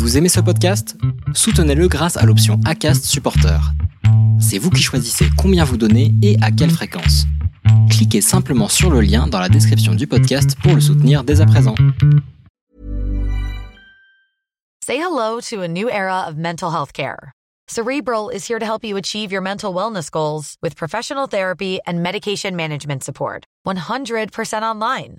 Vous aimez ce podcast? Soutenez-le grâce à l'option ACAST Supporter. C'est vous qui choisissez combien vous donnez et à quelle fréquence. Cliquez simplement sur le lien dans la description du podcast pour le soutenir dès à présent. Say hello to a new era of mental health care. Cerebral is here to help you achieve your mental wellness goals with professional therapy and medication management support. 100% online.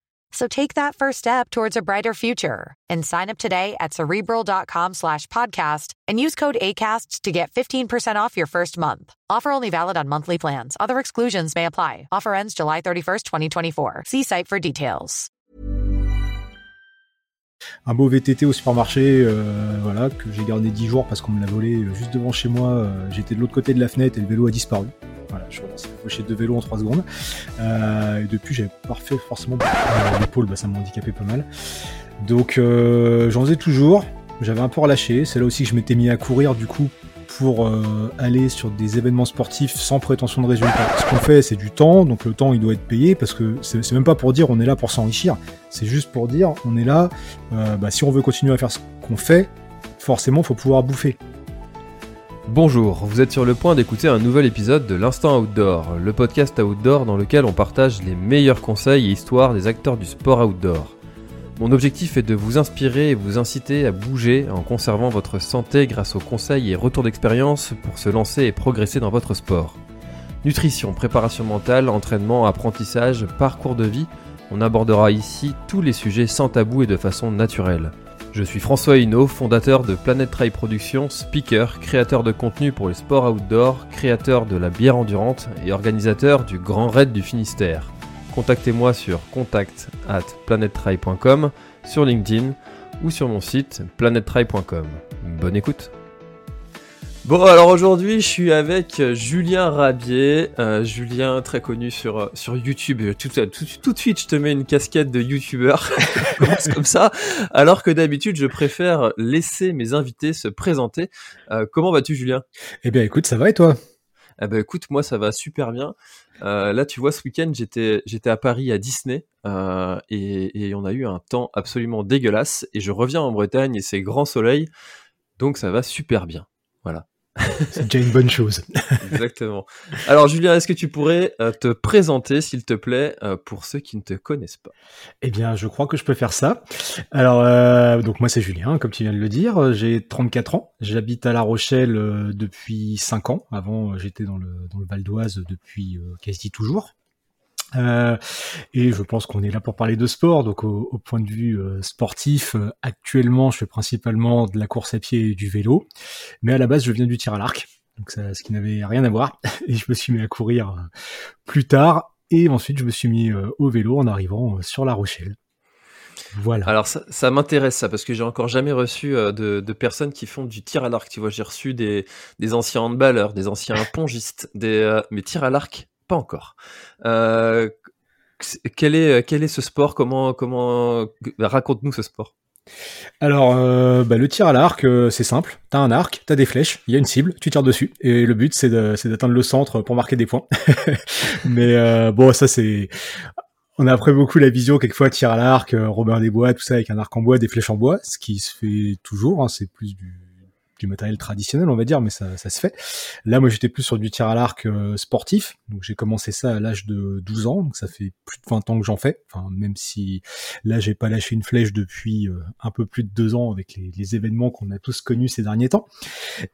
So take that first step towards a brighter future and sign up today at cerebral.com slash podcast and use code ACasts to get 15% off your first month. Offer only valid on monthly plans. Other exclusions may apply. Offer ends July 31st, 2024. See site for details. Un beau VTT au supermarché, euh, voilà, que j'ai gardé 10 jours parce qu'on me l'a volé euh, juste devant chez moi. Euh, J'étais de l'autre côté de la fenêtre et le vélo a disparu. Voilà, je suis deux vélos en 3 secondes. Euh, et depuis, j'avais parfait forcément l'épaule, bah, ça m'a handicapé pas mal. Donc euh, j'en faisais toujours. J'avais un peu relâché. C'est là aussi que je m'étais mis à courir du coup pour euh, aller sur des événements sportifs sans prétention de résultat. Ce qu'on fait, c'est du temps, donc le temps il doit être payé parce que c'est même pas pour dire on est là pour s'enrichir, c'est juste pour dire on est là, bah, si on veut continuer à faire ce qu'on fait, forcément faut pouvoir bouffer. Bonjour, vous êtes sur le point d'écouter un nouvel épisode de l'Instant Outdoor, le podcast outdoor dans lequel on partage les meilleurs conseils et histoires des acteurs du sport outdoor. Mon objectif est de vous inspirer et vous inciter à bouger en conservant votre santé grâce aux conseils et retours d'expérience pour se lancer et progresser dans votre sport. Nutrition, préparation mentale, entraînement, apprentissage, parcours de vie, on abordera ici tous les sujets sans tabou et de façon naturelle. Je suis François Hinault, fondateur de Planet Trail Productions, speaker, créateur de contenu pour les sports outdoor, créateur de la bière endurante et organisateur du Grand Raid du Finistère. Contactez-moi sur contact at sur LinkedIn ou sur mon site planettry.com. Bonne écoute Bon, alors aujourd'hui, je suis avec Julien Rabier. Euh, Julien, très connu sur, sur YouTube. Tout, tout, tout, de suite, je te mets une casquette de YouTuber. commence comme ça. Alors que d'habitude, je préfère laisser mes invités se présenter. Euh, comment vas-tu, Julien? Eh bien, écoute, ça va et toi? Eh ben écoute, moi ça va super bien. Euh, là, tu vois, ce week-end, j'étais j'étais à Paris à Disney euh, et, et, on a eu un temps absolument dégueulasse. Et je reviens en Bretagne et c'est grand soleil, donc ça va super bien. Voilà. C'est déjà une bonne chose. Exactement. Alors Julien, est-ce que tu pourrais euh, te présenter, s'il te plaît, euh, pour ceux qui ne te connaissent pas? Eh bien, je crois que je peux faire ça. Alors, euh, donc moi c'est Julien, comme tu viens de le dire. J'ai 34 ans. J'habite à La Rochelle depuis 5 ans. Avant, j'étais dans le, dans le Val d'Oise depuis quasi toujours. Euh, et je pense qu'on est là pour parler de sport. Donc, au, au point de vue euh, sportif, euh, actuellement, je fais principalement de la course à pied et du vélo. Mais à la base, je viens du tir à l'arc, donc ça, ce qui n'avait rien à voir. Et je me suis mis à courir plus tard. Et ensuite, je me suis mis au vélo en arrivant sur La Rochelle. Voilà. Alors ça, ça m'intéresse ça parce que j'ai encore jamais reçu de, de, personnes qui font du tir à l'arc. Tu vois, j'ai reçu des, des anciens handballeurs, des anciens pongistes, des mais tir à l'arc pas encore. Euh, quel est quel est ce sport? Comment comment raconte-nous ce sport alors, euh, bah, le tir à l'arc, euh, c'est simple. T'as un arc, t'as des flèches, il y a une cible, tu tires dessus, et le but c'est d'atteindre le centre pour marquer des points. Mais bon, ça c'est, on a après beaucoup la vision quelquefois tir à l'arc, Robert des Bois, tout ça avec un arc en bois, des flèches en bois, ce qui se fait toujours. Hein, c'est plus du du matériel traditionnel, on va dire, mais ça, se fait. Là, moi, j'étais plus sur du tir à l'arc euh, sportif, donc j'ai commencé ça à l'âge de 12 ans, donc ça fait plus de 20 ans que j'en fais. Enfin, même si là, j'ai pas lâché une flèche depuis euh, un peu plus de deux ans avec les, les événements qu'on a tous connus ces derniers temps.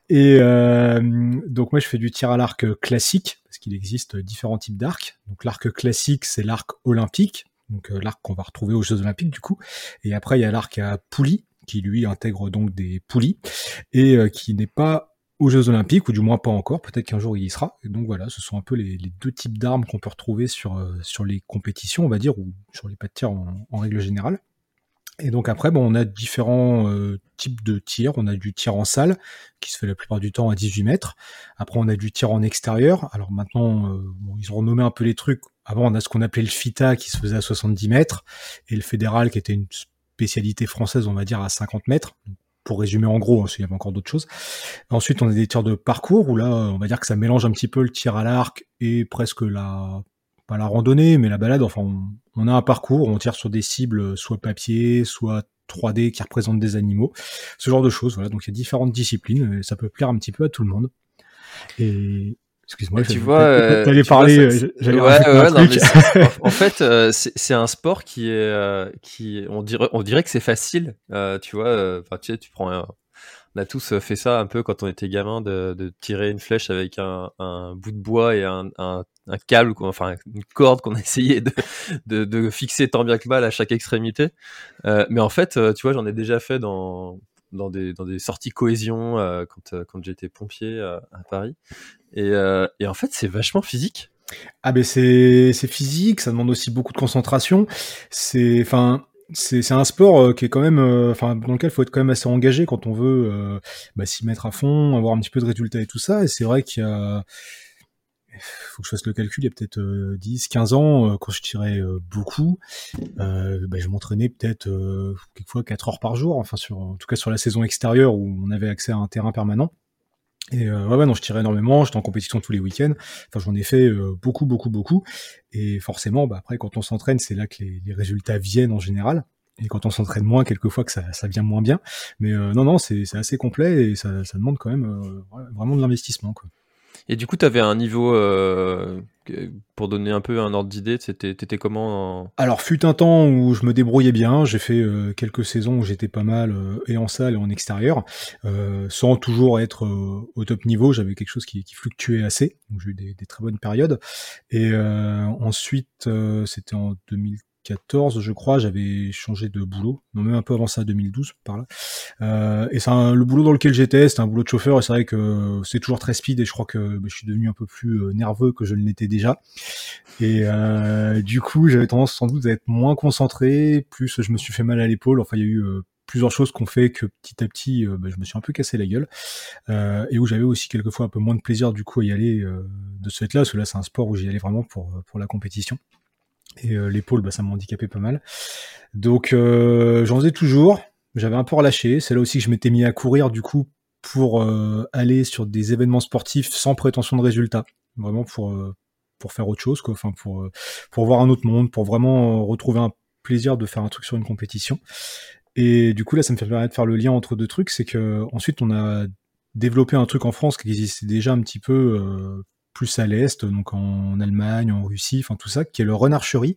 Et euh, donc moi, je fais du tir à l'arc classique parce qu'il existe différents types d'arcs. Donc l'arc classique, c'est l'arc olympique, donc l'arc qu'on va retrouver aux Jeux Olympiques du coup. Et après, il y a l'arc à poulie qui lui intègre donc des poulies et euh, qui n'est pas aux Jeux Olympiques, ou du moins pas encore, peut-être qu'un jour il y sera. Donc voilà, ce sont un peu les, deux types d'armes qu'on peut retrouver sur, euh, sur les compétitions, on va dire, ou sur les pas de tir en, règle générale. Et donc après, bon, on a différents euh, types de tirs. On a du tir en salle, qui se fait la plupart du temps à 18 mètres. Après, on a du tir en extérieur. Alors maintenant, ils ont renommé un peu les trucs. Avant, on a ce qu'on appelait le FITA, qui se faisait à 70 mètres, et le fédéral, qui était une spécialité française, on va dire, à 50 mètres. Pour résumer en gros, hein, il y avait encore d'autres choses. Ensuite, on a des tirs de parcours, où là, on va dire que ça mélange un petit peu le tir à l'arc et presque la pas la randonnée, mais la balade. Enfin, on, a un parcours, on tire sur des cibles, soit papier, soit 3D qui représentent des animaux, ce genre de choses. Voilà, donc il y a différentes disciplines, et ça peut plaire un petit peu à tout le monde. Et Excuse-moi, tu vois, t'allais parler, j'allais ouais, ouais, non, mais en fait, euh, c'est un sport qui est, euh, qui, on dirait, on dirait que c'est facile, euh, tu vois. Enfin, tu sais, tu prends un, on a tous fait ça un peu quand on était gamin de, de tirer une flèche avec un, un, bout de bois et un, un, un câble, enfin une corde qu'on essayait de, de, de, fixer tant bien que mal à chaque extrémité. Euh, mais en fait, euh, tu vois, j'en ai déjà fait dans, dans, des, dans des sorties cohésion euh, quand, euh, quand j'étais pompier à Paris. Et, et en fait, c'est vachement physique. Ah ben c'est physique, ça demande aussi beaucoup de concentration. C'est enfin c'est un sport qui est quand même, enfin dans lequel il faut être quand même assez engagé quand on veut bah, s'y mettre à fond, avoir un petit peu de résultats et tout ça. Et c'est vrai qu'il y a faut que je fasse le calcul, il y a peut-être 10, euh, 15 ans, euh, quand je tirais euh, beaucoup, bah, je m'entraînais peut-être quelquefois 4 heures par jour, enfin en tout cas sur la saison extérieure où on avait accès à un terrain permanent. Et ouais, non, je tirais énormément, j'étais en compétition tous les week-ends. Enfin, j'en ai fait beaucoup, beaucoup, beaucoup. Et forcément, bah, après, quand on s'entraîne, c'est là que les, résultats viennent en général. Et quand on s'entraîne moins, quelquefois que ça, vient moins bien. Mais non, non, c'est assez complet et ça, demande quand même vraiment de l'investissement. Et du coup, tu avais un niveau, euh, pour donner un peu un ordre d'idée, t'étais comment Alors, fut un temps où je me débrouillais bien, j'ai fait euh, quelques saisons où j'étais pas mal, euh, et en salle et en extérieur, sans toujours être au top niveau, j'avais quelque chose qui, fluctuait assez, j'ai eu des, très bonnes périodes. Et ensuite, c'était en 2000 14, je crois, j'avais changé de boulot, non même un peu avant ça, 2012 par là. Euh, et c'est le boulot dans lequel j'étais, c'était un boulot de chauffeur, et c'est vrai que c'est toujours très speed, et je crois que bah, je suis devenu un peu plus euh, nerveux que je ne l'étais déjà. Et euh, du coup, j'avais tendance sans doute à être moins concentré, plus je me suis fait mal à l'épaule. Enfin, il y a eu plusieurs choses qu'on fait que petit à petit, bah, je me suis un peu cassé la gueule, et où j'avais aussi quelquefois un peu moins de plaisir du coup à y aller de ce fait-là, parce que là c'est un sport où j'y allais vraiment pour pour la compétition. Et euh, l'épaule, bah, ça m'a handicapé pas mal. Donc euh, j'en faisais toujours. J'avais un peu relâché. C'est là aussi que je m'étais mis à courir du coup pour euh, aller sur des événements sportifs sans prétention de résultat. Vraiment pour pour faire autre chose, quoi. Enfin pour pour voir un autre monde, pour vraiment retrouver un plaisir de faire un truc sur une compétition. Et du coup là, ça me fait permettre de faire le lien entre deux trucs, c'est que ensuite on a développé un truc en France qui existait déjà un petit peu plus à l'est, donc en Allemagne, en Russie, enfin tout ça, qui est le run archery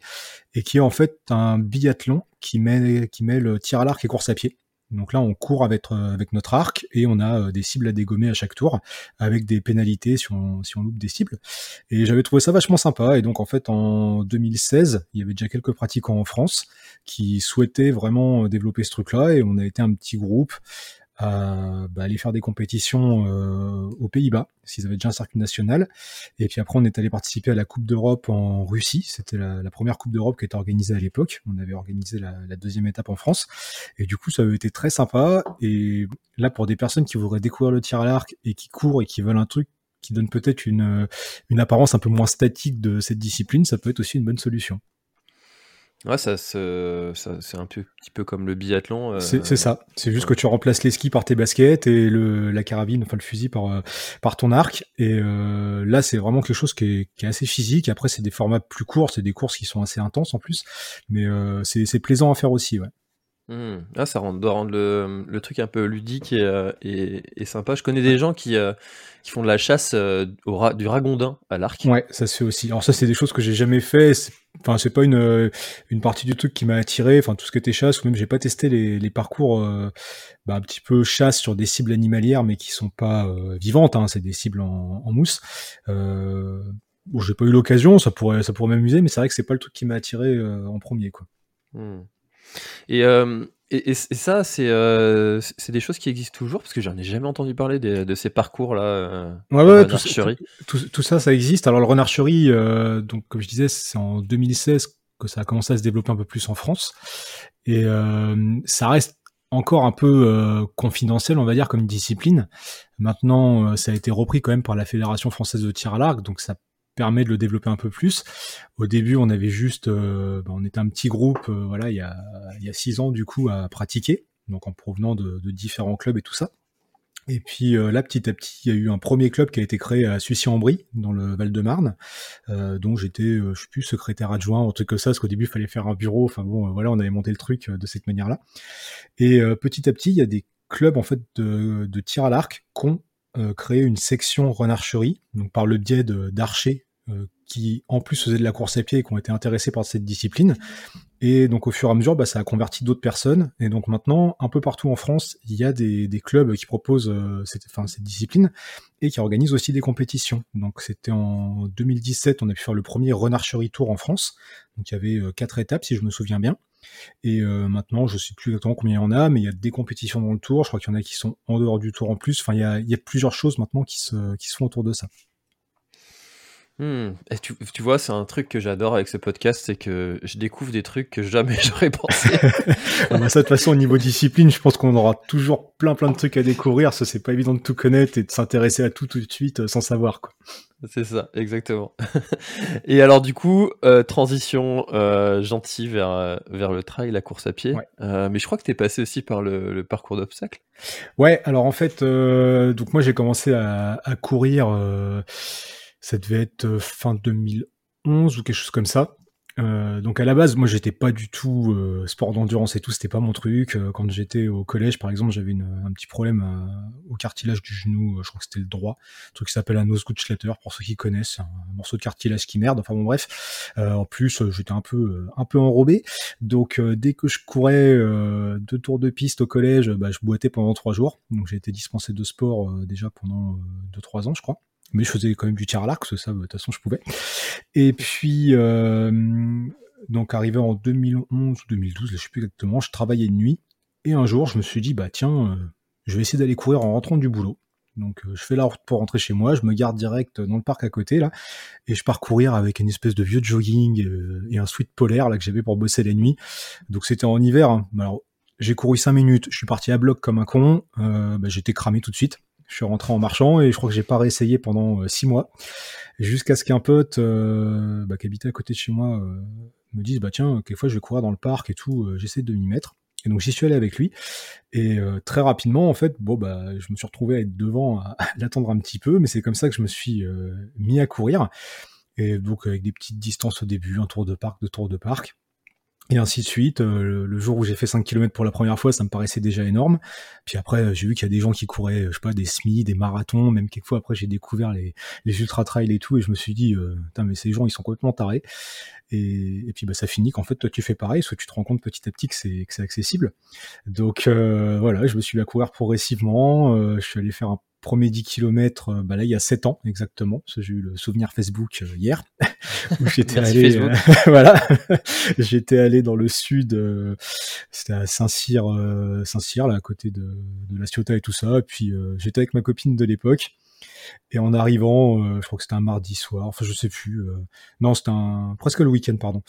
et qui est en fait un biathlon qui met qui met le tir à l'arc et course à pied. Donc là, on court avec, euh, notre arc et on a euh, des cibles à dégommer à chaque tour avec des pénalités si on, si on loupe des cibles. Et j'avais trouvé ça vachement sympa. Et donc en fait, en 2016, il y avait déjà quelques pratiquants en France qui souhaitaient vraiment développer ce truc-là et on a été un petit groupe à bah, aller faire des compétitions euh, aux Pays-Bas, s'ils avaient déjà un circuit national. Et puis après, on est allé participer à la Coupe d'Europe en Russie. C'était la, première Coupe d'Europe qui était organisée à l'époque. On avait organisé la, deuxième étape en France. Et du coup, ça avait été très sympa. Et là, pour des personnes qui voudraient découvrir le tir à l'arc et qui courent et qui veulent un truc qui donne peut-être une, une apparence un peu moins statique de cette discipline, ça peut être aussi une bonne solution. Ouais, ça, c'est un peu, petit peu comme le biathlon. Euh, c'est ça. C'est juste que tu remplaces les skis par tes baskets et le, la carabine, enfin le fusil par, euh, par ton arc. Et euh, là, c'est vraiment quelque chose qui est, qui est assez physique. Après, c'est des formats plus courts, c'est des courses qui sont assez intenses en plus. Mais c'est plaisant à faire aussi, ouais. Mmh. Ah, ça rend, doit rendre le, le, truc un peu ludique et, et, et, sympa. Je connais des gens qui, qui font de la chasse au du ragondin à l'arc. Ouais, ça se fait aussi. Alors ça, c'est des choses que j'ai jamais fait enfin c'est pas une euh, une partie du truc qui m'a attiré enfin tout ce qui était chasse ou même j'ai pas testé les, les parcours euh, bah, un petit peu chasse sur des cibles animalières mais qui sont pas euh, vivantes hein, c'est des cibles en, en mousse euh, bon j'ai pas eu l'occasion ça pourrait ça pourrait m'amuser mais c'est vrai que c'est pas le truc qui m'a attiré en premier quoi hmm. Et et, et, ça, euh, c'est des choses qui existent toujours parce que j'en ai jamais entendu parler de, de ces parcours-là. Euh, ouais, ouais, tout, tout, tout, ça, ça existe. Alors le renarcherie, euh, donc comme je disais, c'est en 2016 que ça a commencé à se développer un peu plus en France. Et ça reste encore un peu confidentiel, on va dire, comme discipline. Maintenant, ça a été repris quand même par la Fédération française de tir à l'arc, donc ça permet de le développer un peu plus. Au début, on avait juste, euh, bah, on était un petit groupe, euh, voilà, il y, a, six ans du coup à pratiquer, donc en provenant de, différents clubs et tout ça. Et puis euh, là, petit à petit, il y a eu un premier club qui a été créé à Sucy-en-Brie, dans le Val-de-Marne, dont j'étais, je sais plus, secrétaire adjoint, un truc comme ça, parce qu'au début, il fallait faire un bureau. Enfin bon, voilà, on avait monté le truc de cette manière-là. Et petit à petit, il y a des clubs en fait de, de tir à l'arc qui ont créé une section renarcherie, donc par le biais d'archers euh, qui en plus faisaient de la course à pied et qui ont été intéressés par cette discipline. Et donc au fur et à mesure, bah, ça a converti d'autres personnes. Et donc maintenant, un peu partout en France, il y a des, clubs qui proposent euh, cette, enfin, cette discipline et qui organisent aussi des compétitions. Donc c'était en 2017, on a pu faire le premier Renarcherie Tour en France. Donc il y avait euh, quatre étapes, si je me souviens bien. Et maintenant, je sais plus exactement combien il y en a, mais il y a des compétitions dans le tour. Je crois qu'il y en a qui sont en dehors du tour en plus. Enfin, il y a, il y a plusieurs choses maintenant qui se, qui se font autour de ça. Hmm. Et tu, tu vois, c'est un truc que j'adore avec ce podcast, c'est que je découvre des trucs que jamais j'aurais pensé. Ah bah ça, de toute façon, au niveau discipline, je pense qu'on aura toujours plein plein de trucs à découvrir. Ça, c'est pas évident de tout connaître et de s'intéresser à tout tout de suite euh, sans savoir. Quoi. C'est ça, exactement. et alors du coup, euh, transition euh, gentille vers, vers le trail, la course à pied. mais je crois que tu es passé aussi par le, parcours d'obstacles. Ouais, alors en fait, donc moi j'ai commencé à, à courir ça devait être euh, fin 2011 ou quelque chose comme ça. Euh, donc à la base, moi j'étais pas du tout euh, sport d'endurance et tout, c'était pas mon truc. quand j'étais au collège, par exemple, j'avais un petit problème au cartilage du genou, je crois que c'était le droit, un truc qui s'appelle un Nosgutschletter pour ceux qui connaissent, un, morceau de cartilage qui merde. Enfin bon bref. en plus, j'étais un peu un peu enrobé, donc dès que je courais deux tours de piste au collège, bah, je boitais pendant trois jours. Donc j'ai été dispensé de sport déjà pendant deux trois ans, je crois mais je faisais quand même du tir à l'arc, ça, de toute façon, je pouvais. Et puis, euh, donc, arrivé en 2011 ou 2012, je sais plus exactement, je travaillais de nuit, et un jour, je me suis dit, bah tiens, euh, je vais essayer d'aller courir en rentrant du boulot. Donc, euh, je fais la route pour rentrer chez moi, je me garde direct dans le parc à côté, là, et je pars courir avec une espèce de vieux jogging et un sweat polaire, là, que j'avais pour bosser la nuit. Donc, c'était en hiver. Hein. Alors, j'ai couru 5 minutes, je suis parti à bloc comme un con, bah, j'étais cramé tout de suite. Je suis rentré en marchant et je crois que j'ai pas réessayé pendant euh, six mois, jusqu'à ce qu'un pote euh, bah, qui habitait à côté de chez moi euh, me dise bah tiens, quelquefois je vais courir dans le parc et tout, j'essaie de m'y mettre. Et donc j'y suis allé avec lui. Et très rapidement, en fait, bon bah je me suis retrouvé à être devant, à, l'attendre un petit peu, mais c'est comme ça que je me suis mis à courir. Et donc avec des petites distances au début, un tour de parc, deux tours de parc et ainsi de suite. Euh, le, jour où j'ai fait 5 km pour la première fois, ça me paraissait déjà énorme. Puis après, j'ai vu qu'il y a des gens qui couraient, je sais pas, des semis, des marathons, même quelquefois après j'ai découvert les, les ultra trails et tout, et je me suis dit, euh, mais ces gens ils sont complètement tarés. Et, et puis bah ça finit qu'en fait toi tu fais pareil, soit tu te rends compte petit à petit que c'est que c'est accessible. Donc euh, voilà, je me suis mis à courir progressivement. Euh, je suis allé faire un premier 10 km, euh, bah là il y a 7 ans exactement, parce que j'ai eu le souvenir Facebook euh, hier, où j'étais allé, euh, voilà, j'étais allé dans le sud, c'était à Saint-Cyr, Saint-Cyr là à côté de, de la Ciotat et tout ça, et puis j'étais avec ma copine de l'époque, et en arrivant, je crois que c'était un mardi soir, enfin je sais plus, non c'était un presque le week-end pardon,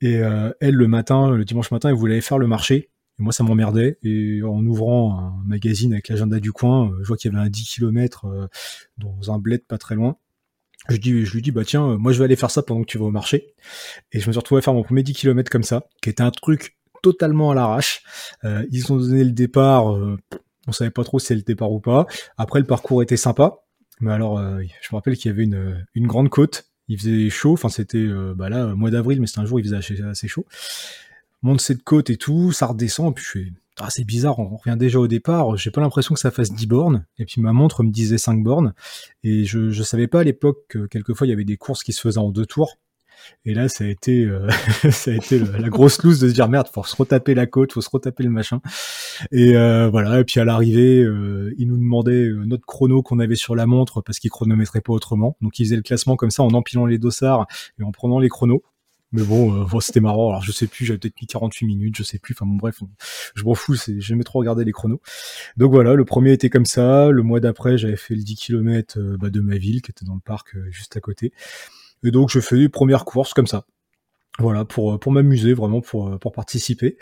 et elle le matin, le dimanche matin, elle voulait aller faire le marché, moi, ça m'emmerdait. Et en ouvrant un magazine avec l'agenda du coin, euh, je vois qu'il y avait un 10 km euh, dans un bled pas très loin. Je, dis, je lui dis, bah tiens, euh, moi je vais aller faire ça pendant que tu vas au marché. Et je me suis retrouvé à faire mon premier 10 km comme ça, qui était un truc totalement à l'arrache. ils ont donné le départ, on savait pas trop si c'était le départ ou pas. Après, le parcours était sympa. Mais alors, je me rappelle qu'il y avait une, une grande côte. Il faisait chaud, enfin c'était bah là, mois d'avril, mais c'était un jour il faisait assez chaud monte cette côte et tout, ça redescend, et puis je fais, ah, c'est bizarre, on revient déjà au départ, j'ai pas l'impression que ça fasse 10 bornes, et puis ma montre me disait 5 bornes, et je, je savais pas à l'époque que quelquefois il y avait des courses qui se faisaient en deux tours, et là, ça a été, euh, ça a été la grosse loose de se dire merde, faut se retaper la côte, faut se retaper le machin. Et euh, voilà. Et puis à l'arrivée, euh, ils nous demandaient notre chrono qu'on avait sur la montre parce qu'ils chronométraient pas autrement. Donc ils faisaient le classement comme ça en empilant les dossards et en prenant les chronos. Mais bon, euh, c'était marrant. Alors je sais plus, j'avais peut-être mis 48 minutes, je sais plus. Enfin bon, bref, je m'en fous. C'est, j'aimais trop regarder les chronos. Donc voilà, le premier était comme ça. Le mois d'après, j'avais fait le 10 km euh, bah, de ma ville, qui était dans le parc euh, juste à côté. Et donc je fais les premières courses comme ça. Voilà, pour, pour m'amuser, vraiment pour, pour participer.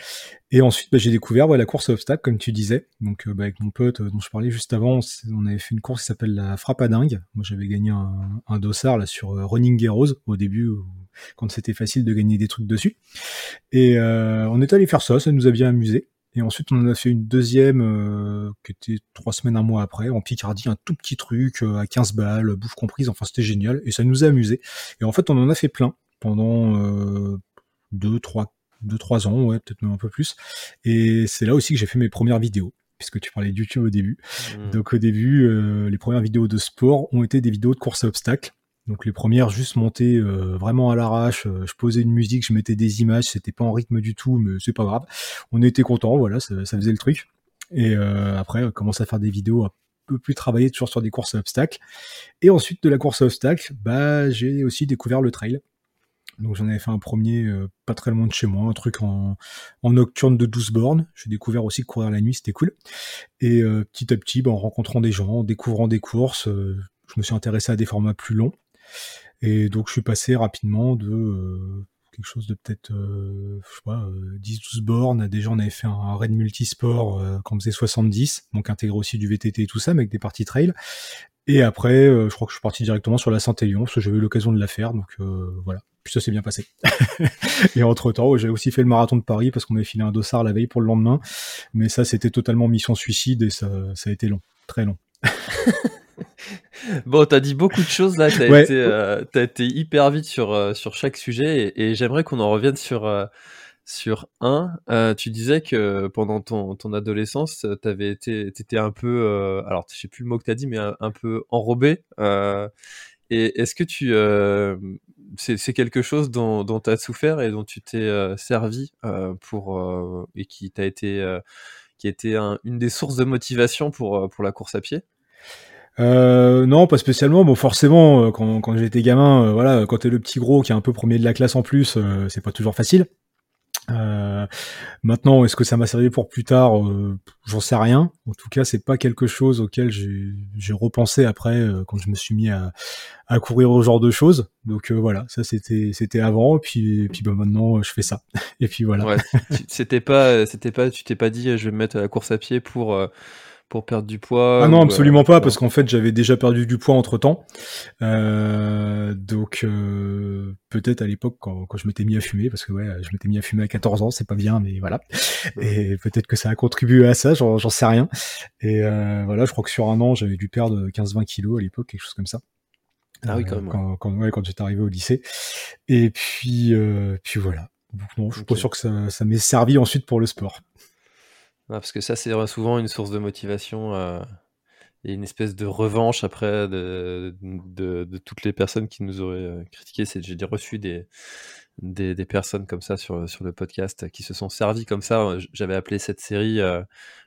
Et ensuite, bah, j'ai découvert la course à obstacles, comme tu disais. Donc, bah, avec mon pote dont je parlais juste avant, on avait fait une course qui s'appelle la frappe à dingue. Moi, j'avais gagné un, un dossard là sur Running Heroes au début, quand c'était facile de gagner des trucs dessus. Et on est allé faire ça, ça nous a bien amusé. Et ensuite, on en a fait une deuxième euh, qui était trois semaines, un mois après, en Picardie, un tout petit truc à 15 balles, bouffe comprise. Enfin, c'était génial et ça nous a amusé. Et en fait, on en a fait plein pendant euh, deux, trois, deux, trois ans, ouais, peut-être même un peu plus. Et c'est là aussi que j'ai fait mes premières vidéos puisque tu parlais de YouTube au début. Mmh. Donc au début, euh, les premières vidéos de sport ont été des vidéos de course à obstacles. Donc les premières juste montées euh, vraiment à l'arrache, euh, je posais une musique, je mettais des images, c'était pas en rythme du tout, mais c'est pas grave. On était content, voilà, ça, faisait le truc. Et euh, après, on commence à faire des vidéos un peu plus travaillées, toujours sur des courses à obstacles. Et ensuite de la course à obstacles, bah j'ai aussi découvert le trail. Donc j'en avais fait un premier pas très loin de chez moi, un truc en, en nocturne de 12 bornes. J'ai découvert aussi que courir la nuit, c'était cool. Et petit à petit, bah, en rencontrant des gens, en découvrant des courses, je me suis intéressé à des formats plus longs. Et donc je suis passé rapidement de euh, quelque chose de peut-être, euh, je sais pas, 10-12 euh, bornes. Déjà on avait fait un, raid multisport quand on faisait 70, donc intégré aussi du VTT et tout ça, mais avec des parties trail. Et après, je crois que je suis parti directement sur la Saint-Élion, parce que j'avais eu l'occasion de la faire, donc voilà. Puis ça s'est bien passé. et entre-temps, j'ai aussi fait le marathon de Paris, parce qu'on avait filé un dossard la veille pour le lendemain. Mais ça, c'était totalement mission suicide, et ça, ça a été long, très long. Bon, t'as dit beaucoup de choses là, t'as été, euh, été, hyper vite sur, euh, sur chaque sujet et, j'aimerais qu'on en revienne sur, euh, sur un. tu disais que pendant ton, ton adolescence, t'avais été, t'étais un peu, alors je sais plus le mot que t'as dit, mais un, peu enrobé. et est-ce que tu, c'est quelque chose dont, dont t'as souffert et dont tu t'es servi pour et qui t'a été, qui a été une des sources de motivation pour, pour la course à pied? Euh, non, pas spécialement. Bon, forcément, euh, quand, j'étais gamin, euh, voilà, quand t'es le petit gros qui est un peu premier de la classe en plus, euh, c'est pas toujours facile. Maintenant, est-ce que ça m'a servi pour plus tard J'en sais rien. En tout cas, c'est pas quelque chose auquel j'ai repensé après quand je me suis mis à, à courir au genre de choses. Donc voilà, ça c'était c'était avant. Puis et puis bah, maintenant, je fais ça. et puis voilà. Ouais, c'était pas c'était pas tu t'es pas dit je vais me mettre à la course à pied pour pour perdre du poids Ah non, absolument pas, parce qu'en fait j'avais déjà perdu du poids entre temps. Euh, donc euh, peut-être à l'époque quand, quand, je m'étais mis à fumer, parce que ouais, je m'étais mis à fumer à 14 ans, c'est pas bien, mais voilà. Et peut-être que ça a contribué à ça, j'en sais rien. Et euh, voilà, je crois que sur un an j'avais dû perdre 15-20 kilos à l'époque, quelque chose comme ça. Ah oui, quand même. Quand, quand, ouais, quand j'étais arrivé au lycée. Et puis, puis voilà. Donc non, je suis pas sûr que ça, ça m'ait servi ensuite pour le sport parce que ça, c'est souvent une source de motivation euh, et une espèce de revanche après de, toutes les personnes qui nous auraient euh, critiqué. J'ai reçu des, des, personnes comme ça sur, le podcast qui se sont servis comme ça. J'avais appelé cette série euh,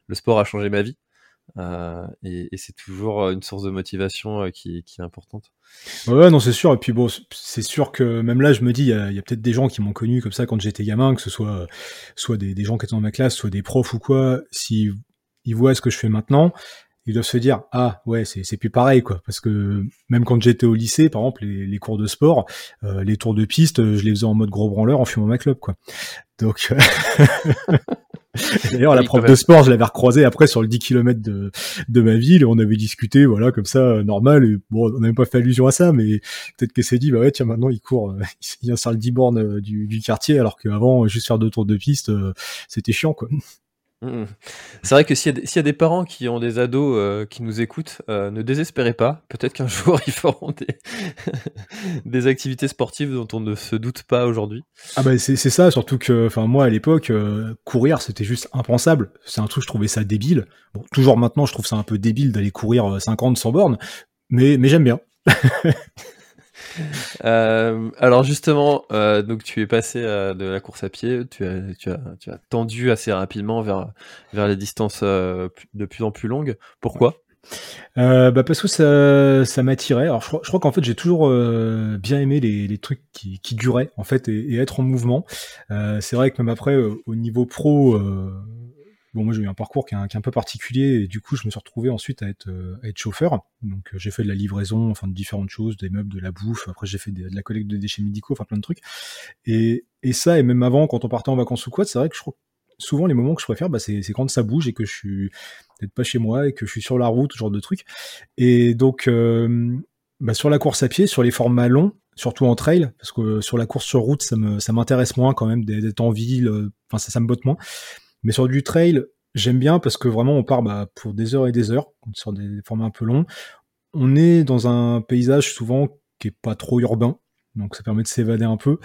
Le sport a changé ma vie. Euh, et, et c'est toujours une source de motivation qui, qui est importante. Ouais, non, c'est sûr. Et puis bon, c'est sûr que même là, je me dis, il y a, peut-être des gens qui m'ont connu comme ça quand j'étais gamin, que ce soit soit des, gens qui étaient dans ma classe, soit des profs ou quoi. Si ils voient ce que je fais maintenant, ils doivent se dire ah ouais c'est plus pareil quoi parce que même quand j'étais au lycée par exemple les, cours de sport euh, les tours de piste je les faisais en mode gros branleur en fumant ma clope quoi donc D'ailleurs, la prof de sport, je l'avais recroisée après sur le 10 km de, de ma ville et on avait discuté, voilà, comme ça, euh, normal. Et bon, on n'avait pas fait allusion à ça, mais peut-être qu'elle s'est dit, bah ouais, tiens, maintenant il court, euh, il vient sur le 10 bornes euh, du, du quartier, alors qu'avant, juste faire deux tours de piste, c'était chiant, quoi. Mmh. C'est vrai que s'il y, y, a des parents qui ont des ados euh, qui nous écoutent, euh, ne désespérez pas. Peut-être qu'un jour ils feront des, activités sportives dont on ne se doute pas aujourd'hui. Ah bah c'est ça, surtout que, moi à l'époque, euh, courir c'était juste impensable. C'est un truc je trouvais ça débile. Bon, toujours maintenant je trouve ça un peu débile d'aller courir 50 sans bornes, mais mais j'aime bien. Euh, alors justement, euh, donc tu es passé euh, de la course à pied, tu as, tendu assez rapidement vers, les distances de plus en plus longues. Pourquoi? Bah parce que ça, m'attirait. Alors je crois, qu'en fait j'ai toujours bien aimé les, les trucs qui, qui, duraient en fait et être en mouvement. c'est vrai que même après au niveau pro, bon, moi j'ai eu un parcours qui est, un, qui est, un, peu particulier et du coup je me suis retrouvé ensuite à être, à être chauffeur. Donc j'ai fait de la livraison, enfin de différentes choses, des meubles, de la bouffe. Après j'ai fait de, la collecte de déchets médicaux, enfin plein de trucs. Et, et ça, et même avant, quand on partait en vacances ou quoi, c'est vrai que je crois souvent les moments que je préfère, bah, c'est quand ça bouge et que je suis peut-être pas chez moi et que je suis sur la route, ce genre de trucs. Et donc, euh, bah, sur la course à pied, sur les formats longs, surtout en trail, parce que sur la course sur route, ça me ça m'intéresse moins quand même d'être en ville, euh, enfin ça, ça me botte moins. Mais sur du trail, j'aime bien parce que vraiment on part bah, pour des heures et des heures, sur des formats un peu longs. On est dans un paysage souvent qui est pas trop urbain, donc ça permet de s'évader un peu.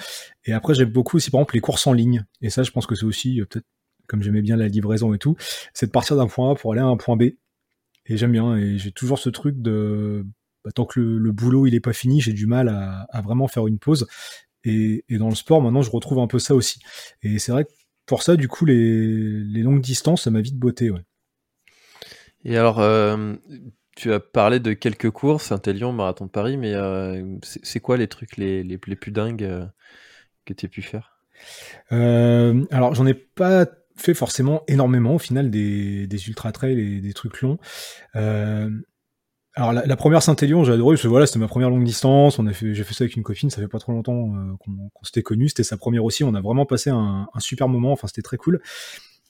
Et après j'aime beaucoup aussi par exemple les courses en ligne. Et ça je pense que c'est aussi euh, peut-être comme j'aimais bien la livraison et tout, c'est de partir d'un point A pour aller à un point B. Et j'aime bien. Et j'ai toujours ce truc de bah, tant que le, boulot il est pas fini, j'ai du mal à, vraiment faire une pause. Et, dans le sport, maintenant, je retrouve un peu ça aussi. Et c'est vrai que pour ça, du coup, les, longues distances, ça m'a vite beauté. Ouais. Et alors, euh, tu as parlé de quelques courses, Saint-Élion, Marathon de Paris, mais euh, c'est quoi les trucs les, les, plus dingues euh, que tu as pu faire? Alors, j'en ai pas fait forcément énormément au final des, des ultra trails et des trucs longs. Euh, alors la, première Saint-Élion, j'ai adoré parce que voilà, c'était ma première longue distance. On a fait, j'ai fait ça avec une copine, ça fait pas trop longtemps euh, qu'on, s'était connus. C'était sa première aussi. On a vraiment passé un, un super moment. Enfin, c'était très cool.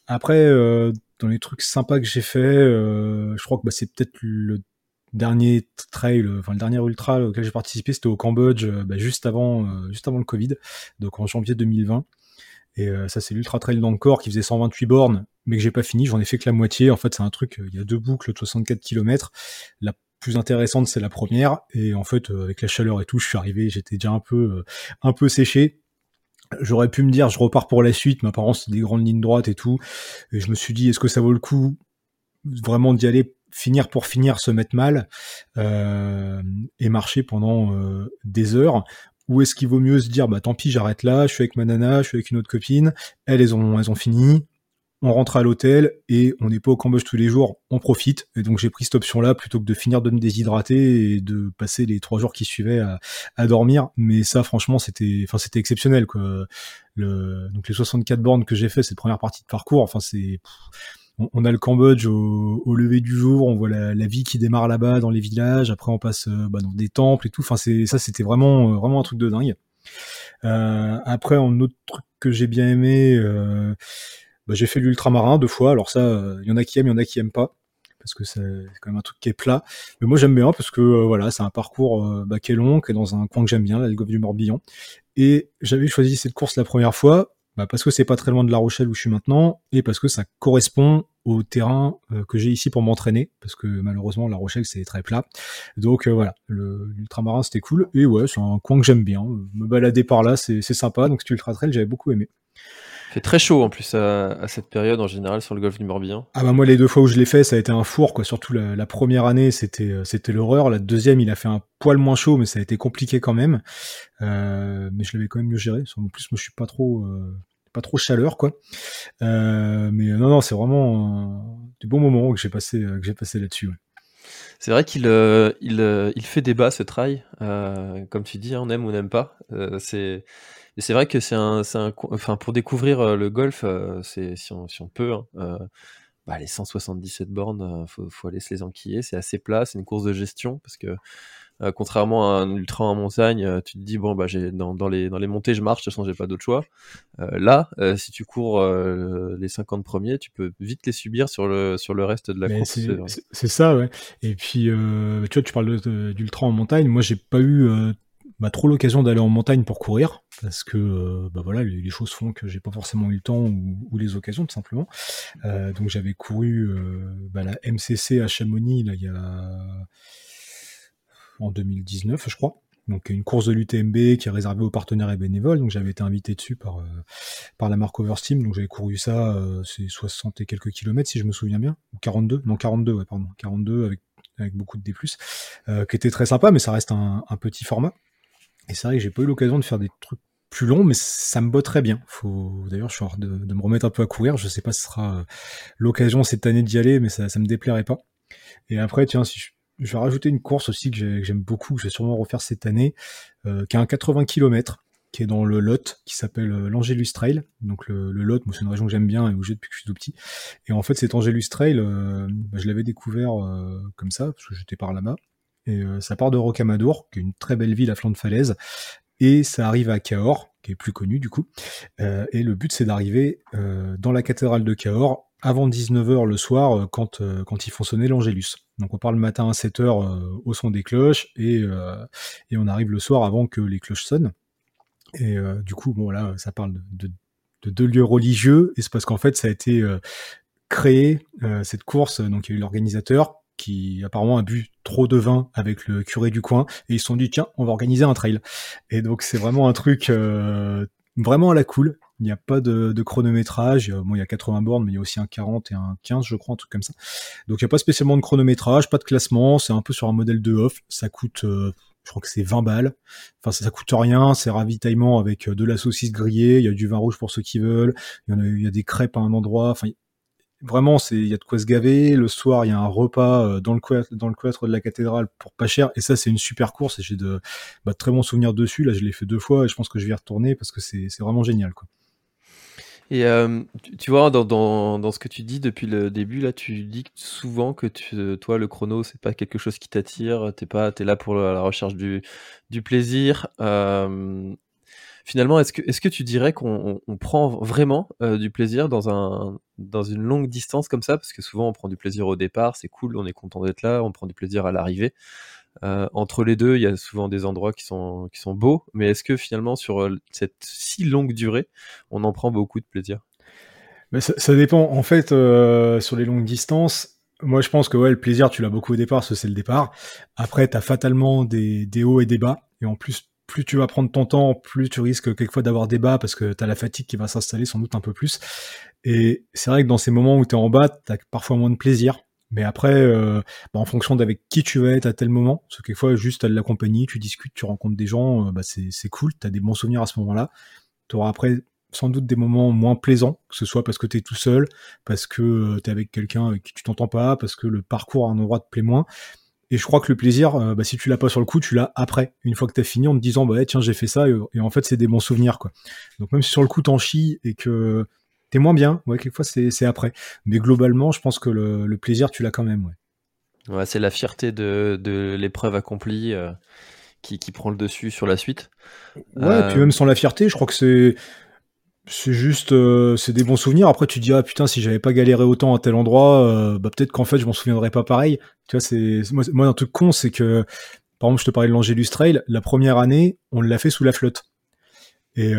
Après, euh, dans les trucs sympas que j'ai fait, euh, je crois que bah, c'est peut-être le dernier trail, enfin le dernier ultra auquel j'ai participé, c'était au Cambodge, bah, juste avant, juste avant le Covid, donc en janvier 2020. Et euh, ça, c'est l'Ultra Trail d'Encore qui faisait 128 bornes, mais que j'ai pas fini. J'en ai fait que la moitié. En fait, c'est un truc, il y a deux boucles de 64 km. La plus intéressante, c'est la première. Et en fait, euh, avec la chaleur et tout, je suis arrivé, j'étais déjà un peu, euh, un peu séché. J'aurais pu me dire, je repars pour la suite, mais apparemment, c'est des grandes lignes droites et tout. Et je me suis dit, est-ce que ça vaut le coup vraiment d'y aller finir pour finir se mettre mal euh, et marcher pendant des heures? Ou est-ce qu'il vaut mieux se dire, bah tant pis, j'arrête là, je suis avec ma nana, je suis avec une autre copine, elles, elles ont, elles ont fini, on rentre à l'hôtel et on n'est pas au Cambodge tous les jours, on profite. Et donc j'ai pris cette option-là plutôt que de finir de me déshydrater et de passer les trois jours qui suivaient à, dormir. Mais ça, franchement, c'était, enfin, c'était exceptionnel. Quoi. Le, donc les 64 bornes que j'ai fait cette première partie de parcours, enfin c'est, on, a le Cambodge au, lever du jour, on voit la, vie qui démarre là-bas dans les villages. Après, on passe euh, bah, dans des temples et tout. Enfin, ça, c'était vraiment, euh, vraiment un truc de dingue. Euh, après, un autre truc que j'ai bien aimé, bah, j'ai fait l'ultramarin deux fois. Alors ça, il y en a qui aiment, il y en a qui aiment pas parce que c'est quand même un truc qui est plat. Mais moi j'aime bien parce que voilà, c'est un parcours bah, qui est long, qui est dans un coin que j'aime bien, le golfe du Morbihan. Et j'avais choisi cette course la première fois bah parce que c'est pas très loin de La Rochelle où je suis maintenant et parce que ça correspond au terrain euh, que j'ai ici pour m'entraîner parce que malheureusement La Rochelle c'est très plat. Donc euh, voilà, l'ultramarin c'était cool et ouais, c'est un coin que j'aime bien. Me balader par là, c'est sympa. Donc cet ultra trail, j'avais beaucoup aimé. Il fait très chaud en plus à, cette période en général sur le golfe du Morbihan. Ah bah moi les deux fois où je l'ai fait ça a été un four quoi. Surtout la, première année c'était euh, c'était l'horreur. La deuxième il a fait un poil moins chaud mais ça a été compliqué quand même. Euh, mais je l'avais quand même mieux géré. En plus moi je suis pas trop pas trop chaleur quoi. Euh, mais non non c'est vraiment du bon moment que j'ai passé que j'ai passé là-dessus. C'est vrai qu'il euh, il, euh, il, fait débat ce trail, comme tu dis, hein, on aime ou on n'aime pas. c'est c'est vrai que c'est un, un, enfin pour découvrir le golf, c'est si on, si on peut. Hein, bah, les 177 bornes, faut, faut aller se les enquiller. C'est assez plat, c'est une course de gestion parce que euh, contrairement à un ultra en montagne, euh, tu te dis bon bah j'ai dans, dans, les dans les montées je marche, de toute façon j'ai pas d'autre choix. Euh, là, si tu cours les 50 premiers, tu peux vite les subir sur le sur le reste de la course. C'est ça, ouais. Et puis tu vois, tu parles d'ultra en montagne. Moi, j'ai pas eu bah, trop l'occasion d'aller en montagne pour courir parce que bah voilà les, choses font que j'ai pas forcément eu le temps ou, les occasions tout simplement euh, donc j'avais couru bah, la MCC à Chamonix là il y a en 2019, je crois. Donc une course de l'UTMB qui est réservée aux partenaires et bénévoles. Donc j'avais été invité dessus par, euh, par la marque Oversteam. Donc j'avais couru ça, euh, c'est 60 et quelques kilomètres si je me souviens bien. Ou 42 Non, 42, ouais, pardon. 42 avec, avec beaucoup de D+, euh, qui était très sympa, mais ça reste un, petit format. Et c'est vrai que j'ai pas eu l'occasion de faire des trucs plus longs, mais ça me botterait bien. Faut d'ailleurs, je suis en train de, me remettre un peu à courir. Je sais pas si ce sera l'occasion cette année d'y aller, mais ça, ça me déplairait pas. Et après, tiens, si je je vais rajouter une course aussi que j'aime beaucoup, que je vais sûrement refaire cette année, euh, qui a un 80 km. qui est dans le Lot, qui s'appelle l'Angelus Trail. Donc le, Lot, moi c'est une région que j'aime bien et où j'ai depuis que je suis tout petit. Et en fait, cet Angelus Trail, bah, je l'avais découvert comme ça, parce que j'étais par là-bas. Et ça part de Rocamadour, qui est une très belle ville à flanc de falaise, et ça arrive à Cahors, qui est plus connu du coup. et le but, c'est d'arriver dans la cathédrale de Cahors avant 19h le soir euh, quand, euh, quand ils font sonner l'Angélus. Donc on part le matin à 7h euh, au son des cloches et, et on arrive le soir avant que les cloches sonnent. Et du coup, bon là, ça parle de, de, deux lieux religieux et c'est parce qu'en fait ça a été créé, cette course, donc il y a eu l'organisateur qui apparemment a bu trop de vin avec le curé du coin et ils se sont dit tiens on va organiser un trail et donc c'est vraiment un truc vraiment à la cool il n'y a pas de, chronométrage. Bon, il y a 80 bornes, mais il y a aussi un 40 et un 15, je crois, un truc comme ça. Donc il n'y a pas spécialement de chronométrage, pas de classement. C'est un peu sur un modèle de off. Ça coûte, euh, je crois que c'est 20 balles. Enfin, ça, ça coûte rien. C'est ravitaillement avec euh, de la saucisse grillée. Il y a du vin rouge pour ceux qui veulent. Il y, a, il y a des crêpes à un endroit. Vraiment, c'est il y a de quoi se gaver. Le soir, il y a un repas euh, dans le cloître, de la cathédrale pour pas cher. Et ça, c'est une super course. J'ai de, bah, très bons souvenirs dessus. Là, je l'ai fait deux fois et je pense que je vais y retourner parce que c'est vraiment génial, quoi. Et euh, tu, vois, dans, dans, dans, ce que tu dis depuis le début, là, tu dis souvent que tu, toi, le chrono, c'est pas quelque chose qui t'attire, t'es pas, t'es là pour la recherche du, du plaisir. Euh, finalement, est-ce que, est-ce que tu dirais qu'on on prend vraiment euh, du plaisir dans un, dans une longue distance comme ça, parce que souvent on prend du plaisir au départ, c'est cool, on est content d'être là, on prend du plaisir à l'arrivée. Euh, entre les deux, il y a souvent des endroits qui sont, qui sont beaux, mais est-ce que finalement, sur euh, cette si longue durée, on en prend beaucoup de plaisir? Ça, dépend. En fait, sur les longues distances, moi je pense que ouais, le plaisir, tu l'as beaucoup au départ, ce c'est le départ. Après, tu as fatalement des, des hauts et des bas, et en plus, plus tu vas prendre ton temps, plus tu risques quelquefois d'avoir des bas parce que tu as la fatigue qui va s'installer sans doute un peu plus. Et c'est vrai que dans ces moments où tu es en bas, tu parfois moins de plaisir mais après, euh, bah, en fonction d'avec qui tu vas être à tel moment, parce que quelquefois, juste à de la compagnie, tu discutes, tu rencontres des gens, euh, bah, c'est cool, tu as des bons souvenirs à ce moment-là. Tu auras après sans doute des moments moins plaisants, que ce soit parce que tu es tout seul, parce que euh, tu es avec quelqu'un avec qui tu t'entends pas, parce que le parcours à un endroit te plaît moins. Et je crois que le plaisir, bah, si tu l'as pas sur le coup, tu l'as après, une fois que tu as fini, en te disant, bah, tiens, j'ai fait ça, et, en fait, c'est des bons souvenirs. quoi. Donc même si sur le coup, t'en chies et que t'es moins bien. Ouais, quelquefois c'est après. Mais globalement, je pense que le, plaisir, tu l'as quand même. Ouais. ouais c'est la fierté de, de l'épreuve accomplie euh, qui, qui, prend le dessus sur la suite. Ouais, puis euh, même sans la fierté, je crois que c'est c'est juste euh, c'est des bons souvenirs. Après tu te dis ah putain si j'avais pas galéré autant à tel endroit bah peut-être qu'en fait je m'en souviendrais pas pareil. Tu vois c'est moi, moi un truc con c'est que par exemple je te parlais de l'Angélus Trail. La première année on l'a fait sous la flotte. Et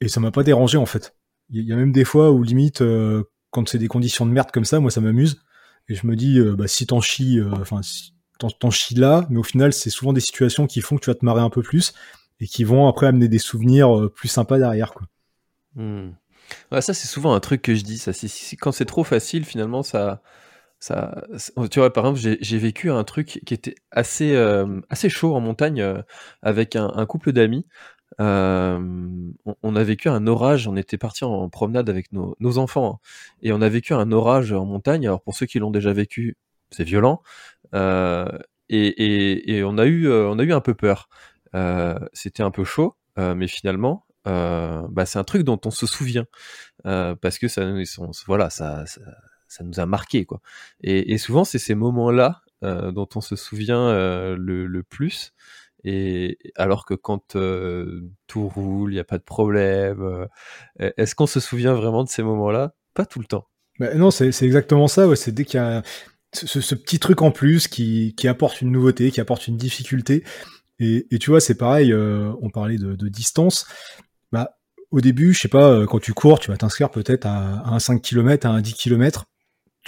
et ça m'a pas dérangé en fait. Il y a même des fois où limite, euh, quand c'est des conditions de merde comme ça, moi ça m'amuse. Et je me dis, euh, bah, si t'en chies, euh, enfin, si t'en chies là, mais au final, c'est souvent des situations qui font que tu vas te marrer un peu plus et qui vont après amener des souvenirs plus sympas derrière, quoi. Ouais, ça, c'est souvent un truc que je dis. Ça, c'est, quand c'est trop facile, finalement, ça, ça, tu vois, par exemple, j'ai, vécu un truc qui était assez, assez chaud en montagne avec un, couple d'amis. Euh, on, a vécu un orage, on était parti en promenade avec nos, enfants, hein, et on a vécu un orage en montagne. Alors pour ceux qui l'ont déjà vécu, c'est violent, euh, et, on a eu, euh, on a eu un peu peur. C'était un peu chaud, mais finalement, bah, c'est un truc dont on se souvient parce que ça, voilà, ça, ça, nous a marqué quoi. Et, souvent, c'est ces moments-là dont on se souvient le, plus. Et alors que quand euh, tout roule, il n'y a pas de problème, euh, est-ce qu'on se souvient vraiment de ces moments-là? Pas tout le temps. Bah, non, c'est exactement ça. C'est dès qu'il y a ce, petit truc en plus qui, apporte une nouveauté, qui apporte une difficulté. Et, tu vois, c'est pareil. Euh, on parlait de, distance. Bah, au début, je sais pas, quand tu cours, tu vas t'inscrire peut-être à, un 5 km, à un 10 km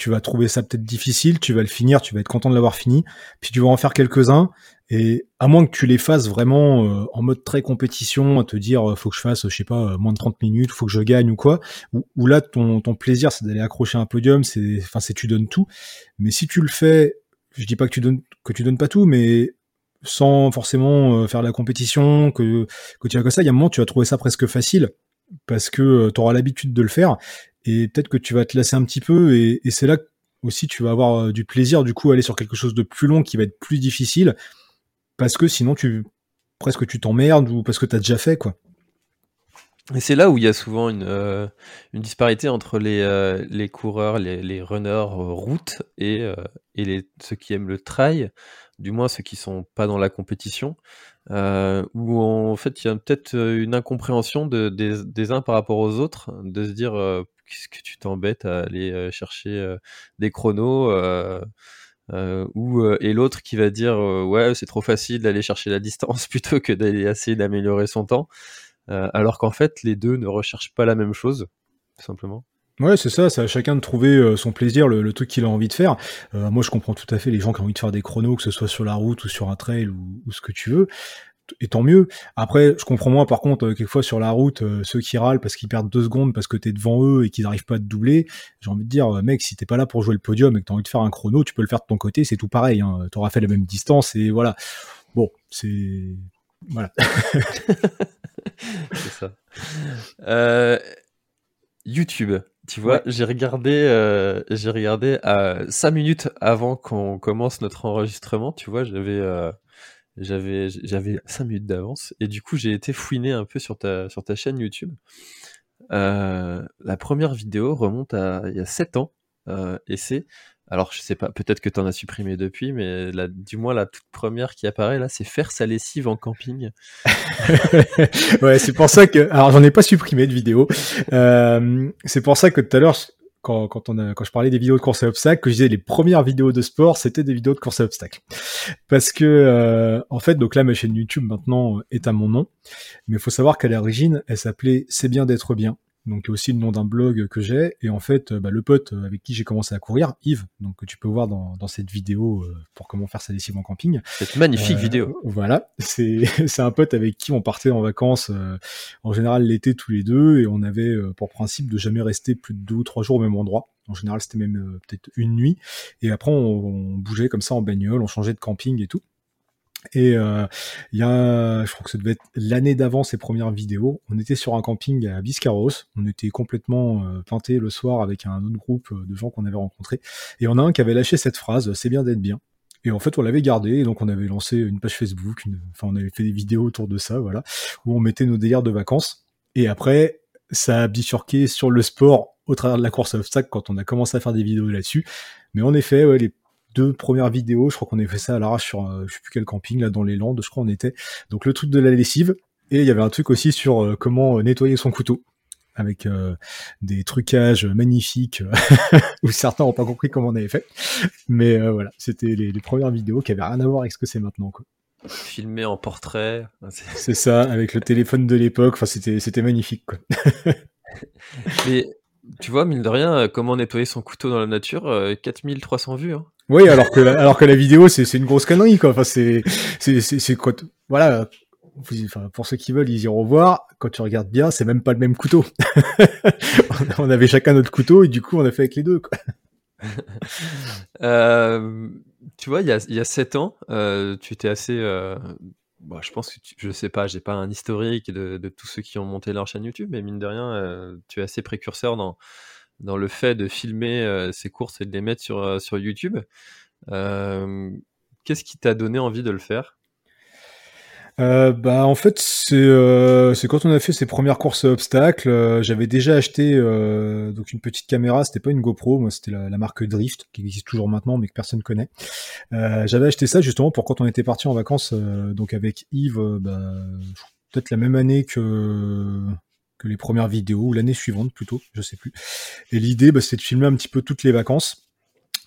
tu vas trouver ça peut-être difficile, tu vas le finir, tu vas être content de l'avoir fini, puis tu vas en faire quelques-uns, et à moins que tu les fasses vraiment euh, en mode très compétition, à te dire euh, faut que je fasse, je sais pas, euh, moins de 30 minutes, faut que je gagne ou quoi, ou, là ton, ton plaisir c'est d'aller accrocher un podium, c'est enfin c'est tu donnes tout, mais si tu le fais, je dis pas que tu donnes que tu donnes pas tout, mais sans forcément faire la compétition, que, que tu as que ça, il y a un moment tu vas trouver ça presque facile parce que tu auras l'habitude de le faire et peut-être que tu vas te lasser un petit peu et, c'est là aussi tu vas avoir euh, du plaisir du coup aller sur quelque chose de plus long qui va être plus difficile parce que sinon tu presque tu t'emmerdes ou parce que tu as déjà fait, quoi. Et c'est là où il y a souvent une, euh, une disparité entre les, euh, les coureurs, les, les runners euh, route et, et les, ceux qui aiment le trail, du moins ceux qui sont pas dans la compétition, où en fait il y a peut-être une incompréhension de, des, des, uns par rapport aux autres, de se dire qu'est-ce que tu t'embêtes à aller chercher des chronos. ou et l'autre qui va dire ouais c'est trop facile d'aller chercher la distance plutôt que d'aller essayer d'améliorer son temps euh, alors qu'en fait, les deux ne recherchent pas la même chose, tout simplement. Ouais, c'est ça, c'est à chacun de trouver euh, son plaisir, le, truc qu'il a envie de faire. Euh, moi, je comprends tout à fait les gens qui ont envie de faire des chronos, que ce soit sur la route ou sur un trail ou, ce que tu veux. Et tant mieux. Après, je comprends moins, par contre, quelquefois sur la route, ceux qui râlent parce qu'ils perdent deux secondes parce que t'es devant eux et qu'ils n'arrivent pas à te doubler. J'ai envie de dire, mec, si t'es pas là pour jouer le podium et que t'as envie de faire un chrono, tu peux le faire de ton côté, c'est tout pareil. Hein. T'auras fait la même distance et voilà. Bon, c'est voilà. c'est ça. Euh, YouTube. Tu vois, j'ai regardé, euh, j'ai regardé à 5 minutes avant qu'on commence notre enregistrement. Tu vois, j'avais, euh, j'avais, j'avais 5 minutes d'avance et du coup, j'ai été fouiné un peu sur ta, sur ta chaîne YouTube. la première vidéo remonte à il y a 7 ans et c'est alors, je sais pas, peut-être que tu en as supprimé depuis, mais du moins la toute première qui apparaît là, c'est faire sa lessive en camping. ouais, c'est pour ça que. Alors, j'en ai pas supprimé de vidéo. Euh, c'est pour ça que tout à l'heure, quand, quand, on a, quand je parlais des vidéos de course à obstacles, que je disais les premières vidéos de sport, c'était des vidéos de course à obstacles. Parce que, euh, en fait, donc là, ma chaîne YouTube maintenant est à mon nom. Mais il faut savoir qu'à l'origine, elle s'appelait C'est bien d'être bien donc aussi le nom d'un blog que j'ai. Et en fait, bah, le pote avec qui j'ai commencé à courir, Yves, donc que tu peux voir dans, dans cette vidéo euh, pour comment faire sa lessive en camping. Cette magnifique euh, vidéo. Voilà, c'est c'est un pote avec qui on partait en vacances euh, en général l'été tous les deux et on avait pour principe de jamais rester plus de deux ou trois jours au même endroit. En général, c'était même peut-être une nuit. Et après, on, on bougeait comme ça en bagnole, on changeait de camping et tout. Et euh, il y a, je crois que ça devait être l'année d'avant ces premières vidéos. On était sur un camping à Biscarros. On était complètement euh, le soir avec un autre groupe euh, de gens qu'on avait rencontrés. Et on a un qui avait lâché cette phrase "C'est bien d'être bien". Et en fait, on l'avait gardé. Et donc, on avait lancé une page Facebook. Une... Enfin, on avait fait des vidéos autour de ça, voilà, où on mettait nos délires de vacances. Et après, ça a bifurqué sur le sport au travers de la course à obstacles quand on a commencé à faire des vidéos là-dessus. Mais en effet, ouais, les deux premières vidéos. Je crois qu'on avait fait ça à l'arrache sur euh, je sais plus quel camping là dans les Landes, je crois on était. Donc le truc de la lessive et il y avait un truc aussi sur euh, comment euh, nettoyer son couteau avec des trucages magnifiques où certains n'ont pas compris comment on avait fait. Mais voilà, c'était les, premières vidéos qui avaient rien à voir avec ce que c'est maintenant quoi. Filmé en portrait. C'est ça, avec le téléphone de l'époque. Enfin, c'était c'était magnifique quoi. Mais tu vois, mine de rien, comment nettoyer son couteau dans la nature, 4300 vues. Hein. Oui, alors que alors que la vidéo c'est une grosse connerie quoi. Enfin c'est c'est c'est voilà. Enfin, pour ceux qui veulent, ils iront voir. Quand tu regardes bien, c'est même pas le même couteau. on avait chacun notre couteau et du coup on a fait avec les deux. Quoi. euh, tu vois, il y a il y a sept ans, euh, tu étais assez. Euh, bah, je pense que tu, je sais pas, j'ai pas un historique de, de tous ceux qui ont monté leur chaîne YouTube, mais mine de rien, euh, tu es assez précurseur dans dans le fait de filmer euh, ces courses et de les mettre sur, euh, sur YouTube. Euh, qu'est-ce qui t'a donné envie de le faire? Bah en fait c'est c'est quand on a fait ces premières courses obstacles j'avais déjà acheté donc une petite caméra. C'était pas une GoPro moi c'était la, marque Drift qui existe toujours maintenant mais que personne connaît. J'avais acheté ça justement pour quand on était parti en vacances donc avec Yves bah, peut-être la même année que les premières vidéos, ou l'année suivante plutôt, je sais plus. Et l'idée, bah, c'était de filmer un petit peu toutes les vacances.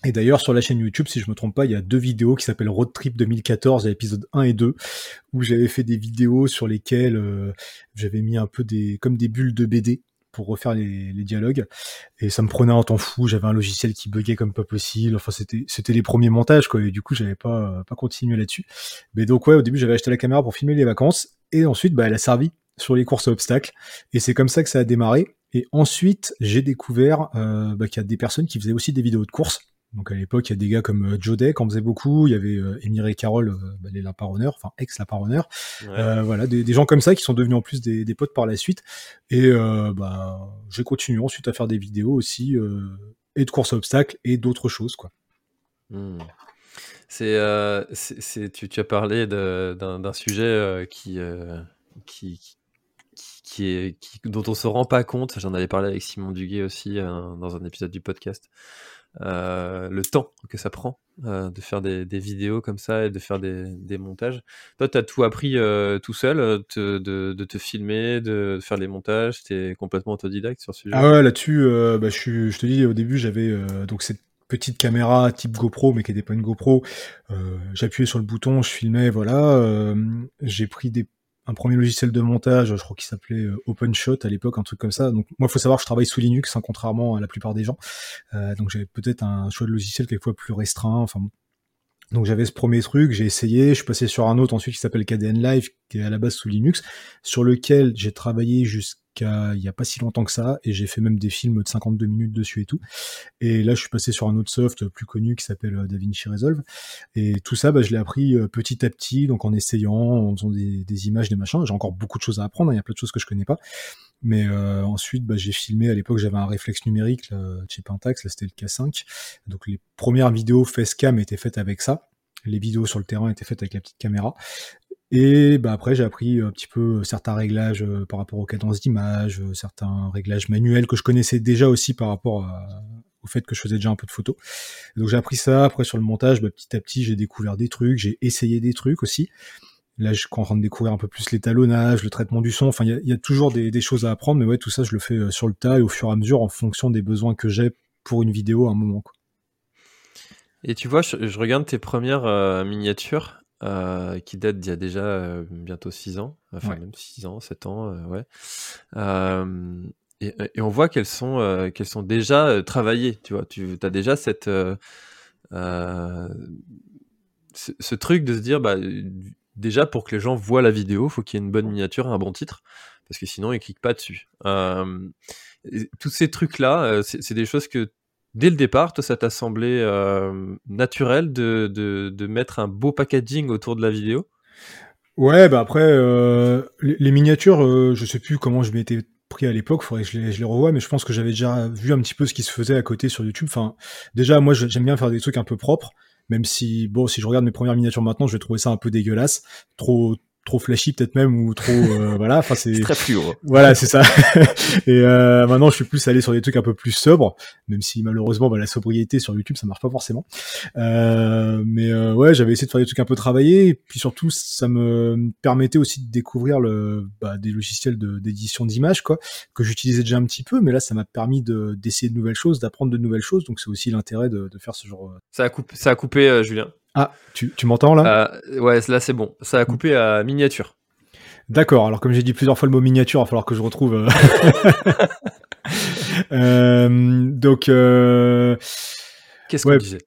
Et d'ailleurs, sur la chaîne YouTube, si je me trompe pas, il y a deux vidéos qui s'appellent Road Trip 2014, épisode 1 et 2, où j'avais fait des vidéos sur lesquelles euh, j'avais mis un peu des, comme des bulles de BD pour refaire les, dialogues. Et ça me prenait un temps fou. J'avais un logiciel qui buguait comme pas possible. Enfin, c'était, c'était les premiers montages, quoi. Et du coup, j'avais pas, pas continué là-dessus. Mais donc, ouais, au début, j'avais acheté la caméra pour filmer les vacances. Et ensuite, bah, elle a servi sur les courses à obstacles. Et c'est comme ça que ça a démarré. Et ensuite, j'ai découvert euh, bah, qu'il y a des personnes qui faisaient aussi des vidéos de courses. Donc à l'époque, il y a des gars comme euh, Joe Deck en faisait beaucoup. Il y avait euh, et Carole, euh, bah, les Laparonneurs, enfin ex-Laparonneurs. Euh, voilà, des, des, gens comme ça qui sont devenus en plus des, des potes par la suite. Et bah, j'ai continué ensuite à faire des vidéos aussi et de courses à obstacles et d'autres choses, quoi. Hmm. C'est, c'est, tu, tu, as parlé d'un sujet qui, qui, qui, est, qui, dont on se rend pas compte. J'en avais parlé avec Simon Duguay aussi dans un épisode du podcast. Euh, le temps que ça prend euh, de faire des, vidéos comme ça et de faire des, montages. Toi, tu as tout appris euh, tout seul, de, te filmer, de faire les montages, tu es complètement autodidacte sur ce sujet Ah ouais, là-dessus, bah, je, je te dis, au début, j'avais donc cette petite caméra type GoPro, mais qui n'était pas une GoPro. J'appuyais sur le bouton, je filmais, voilà. J'ai pris des un premier logiciel de montage, je crois qu'il s'appelait euh, OpenShot à l'époque, un truc comme ça. Donc moi, il faut savoir je travaille sous Linux, hein, contrairement à la plupart des gens. Euh, donc j'avais peut-être un choix de logiciel quelquefois plus restreint. Enfin, donc j'avais ce premier truc, j'ai essayé, je suis passé sur un autre ensuite qui s'appelle KDN Live, qui est à la base sous Linux, sur lequel j'ai travaillé jusqu'à il y a pas si longtemps que ça, et j'ai fait même des films de 52 minutes dessus et tout. Et là, je suis passé sur un autre soft plus connu qui s'appelle euh, DaVinci Resolve. Et tout ça, bah, je l'ai appris euh, petit à petit, donc en essayant, en faisant des, images, des machins. J'ai encore beaucoup de choses à apprendre, hein, il y a plein de choses que je connais pas. Mais euh, ensuite, bah, j'ai filmé. À l'époque, j'avais un réflexe numérique chez Pentax. Là, c'était le K5. Donc, les premières vidéos facecam étaient faites avec ça. Les vidéos sur le terrain étaient faites avec la petite caméra. Et bah après, j'ai appris un petit peu certains réglages euh, par rapport aux cadences d'image, euh, certains réglages manuels que je connaissais déjà aussi par rapport au fait que je faisais déjà un peu de photos. Donc j'ai appris ça. Après, sur le montage, bah, petit à petit, j'ai découvert des trucs, j'ai essayé des trucs aussi. Là, je suis en train de découvrir un peu plus l'étalonnage, le traitement du son. Enfin, il y, a, toujours des, choses à apprendre, mais ouais, tout ça, je le fais euh, sur le tas et au fur et à mesure en fonction des besoins que j'ai pour une vidéo à un moment. Et tu vois, je, regarde tes premières miniatures euh, qui date d'il y a déjà euh, bientôt 6 ans, enfin même 6 ans, 7 ans, euh, ouais. Et, et, on voit qu'elles sont, qu'elles sont déjà travaillées, tu vois. Tu as déjà cette, ce, ce, truc de se dire, bah, déjà pour que les gens voient la vidéo, faut qu'il y ait une bonne miniature, un bon titre, parce que sinon ils cliquent pas dessus. tous ces trucs-là, c'est des choses que dès le départ, toi, ça t'a semblé euh, naturel de, de, mettre un beau packaging autour de la vidéo? Ouais, bah après, euh, les, miniatures, euh, je sais plus comment je m'étais pris à l'époque, faudrait que je les, je les revoie, mais je pense que j'avais déjà vu un petit peu ce qui se faisait à côté sur YouTube. Enfin, déjà, moi, j'aime bien faire des trucs un peu propres, même si, bon, si je regarde mes premières miniatures maintenant, je vais trouver ça un peu dégueulasse, trop, trop flashy peut-être même ou trop euh, voilà enfin c'est très fluo voilà c'est ça. Et euh, maintenant je suis plus allé sur des trucs un peu plus sobres même si malheureusement bah, la sobriété sur YouTube ça marche pas forcément. Euh, mais euh, ouais j'avais essayé de faire des trucs un peu travaillés et puis surtout ça me permettait aussi de découvrir le bah, des logiciels d'édition d'images quoi que j'utilisais déjà un petit peu mais là ça m'a permis de d'essayer de nouvelles choses d'apprendre de nouvelles choses. Donc c'est aussi l'intérêt de, de, faire ce genre ça a coupé ça a coupé Julien ah, tu, tu m'entends là? Euh, Ouais, là c'est bon. Ça a coupé à miniature. D'accord, alors comme j'ai dit plusieurs fois le mot miniature, il va falloir que je retrouve. Euh, euh, donc. Qu'est-ce qu'on disait?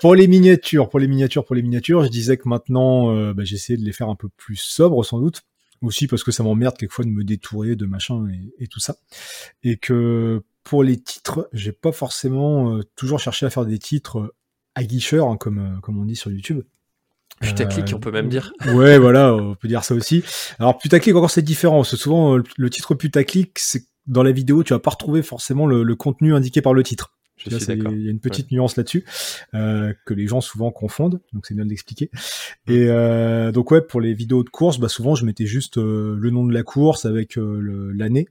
Pour, les miniatures, pour les miniatures, pour les miniatures, je disais que maintenant, bah, j'essayais de les faire un peu plus sobres sans doute. Aussi parce que ça m'emmerde quelquefois de me détourer de machin et, et, tout ça. Et que pour les titres, j'ai pas forcément toujours cherché à faire des titres aguicheur, hein, comme, euh, comme on dit sur YouTube. Putaclic, on peut même dire. Ouais, voilà, on peut dire ça aussi. Alors putaclic, encore c'est différent. C'est souvent le titre putaclic, c'est dans la vidéo, tu vas pas retrouver forcément le, contenu indiqué par le titre. Il y a une petite nuance là-dessus euh, que les gens souvent confondent, donc c'est bien de l'expliquer. Et euh, donc ouais, pour les vidéos de course, bah souvent je mettais juste le nom de la course avec l'année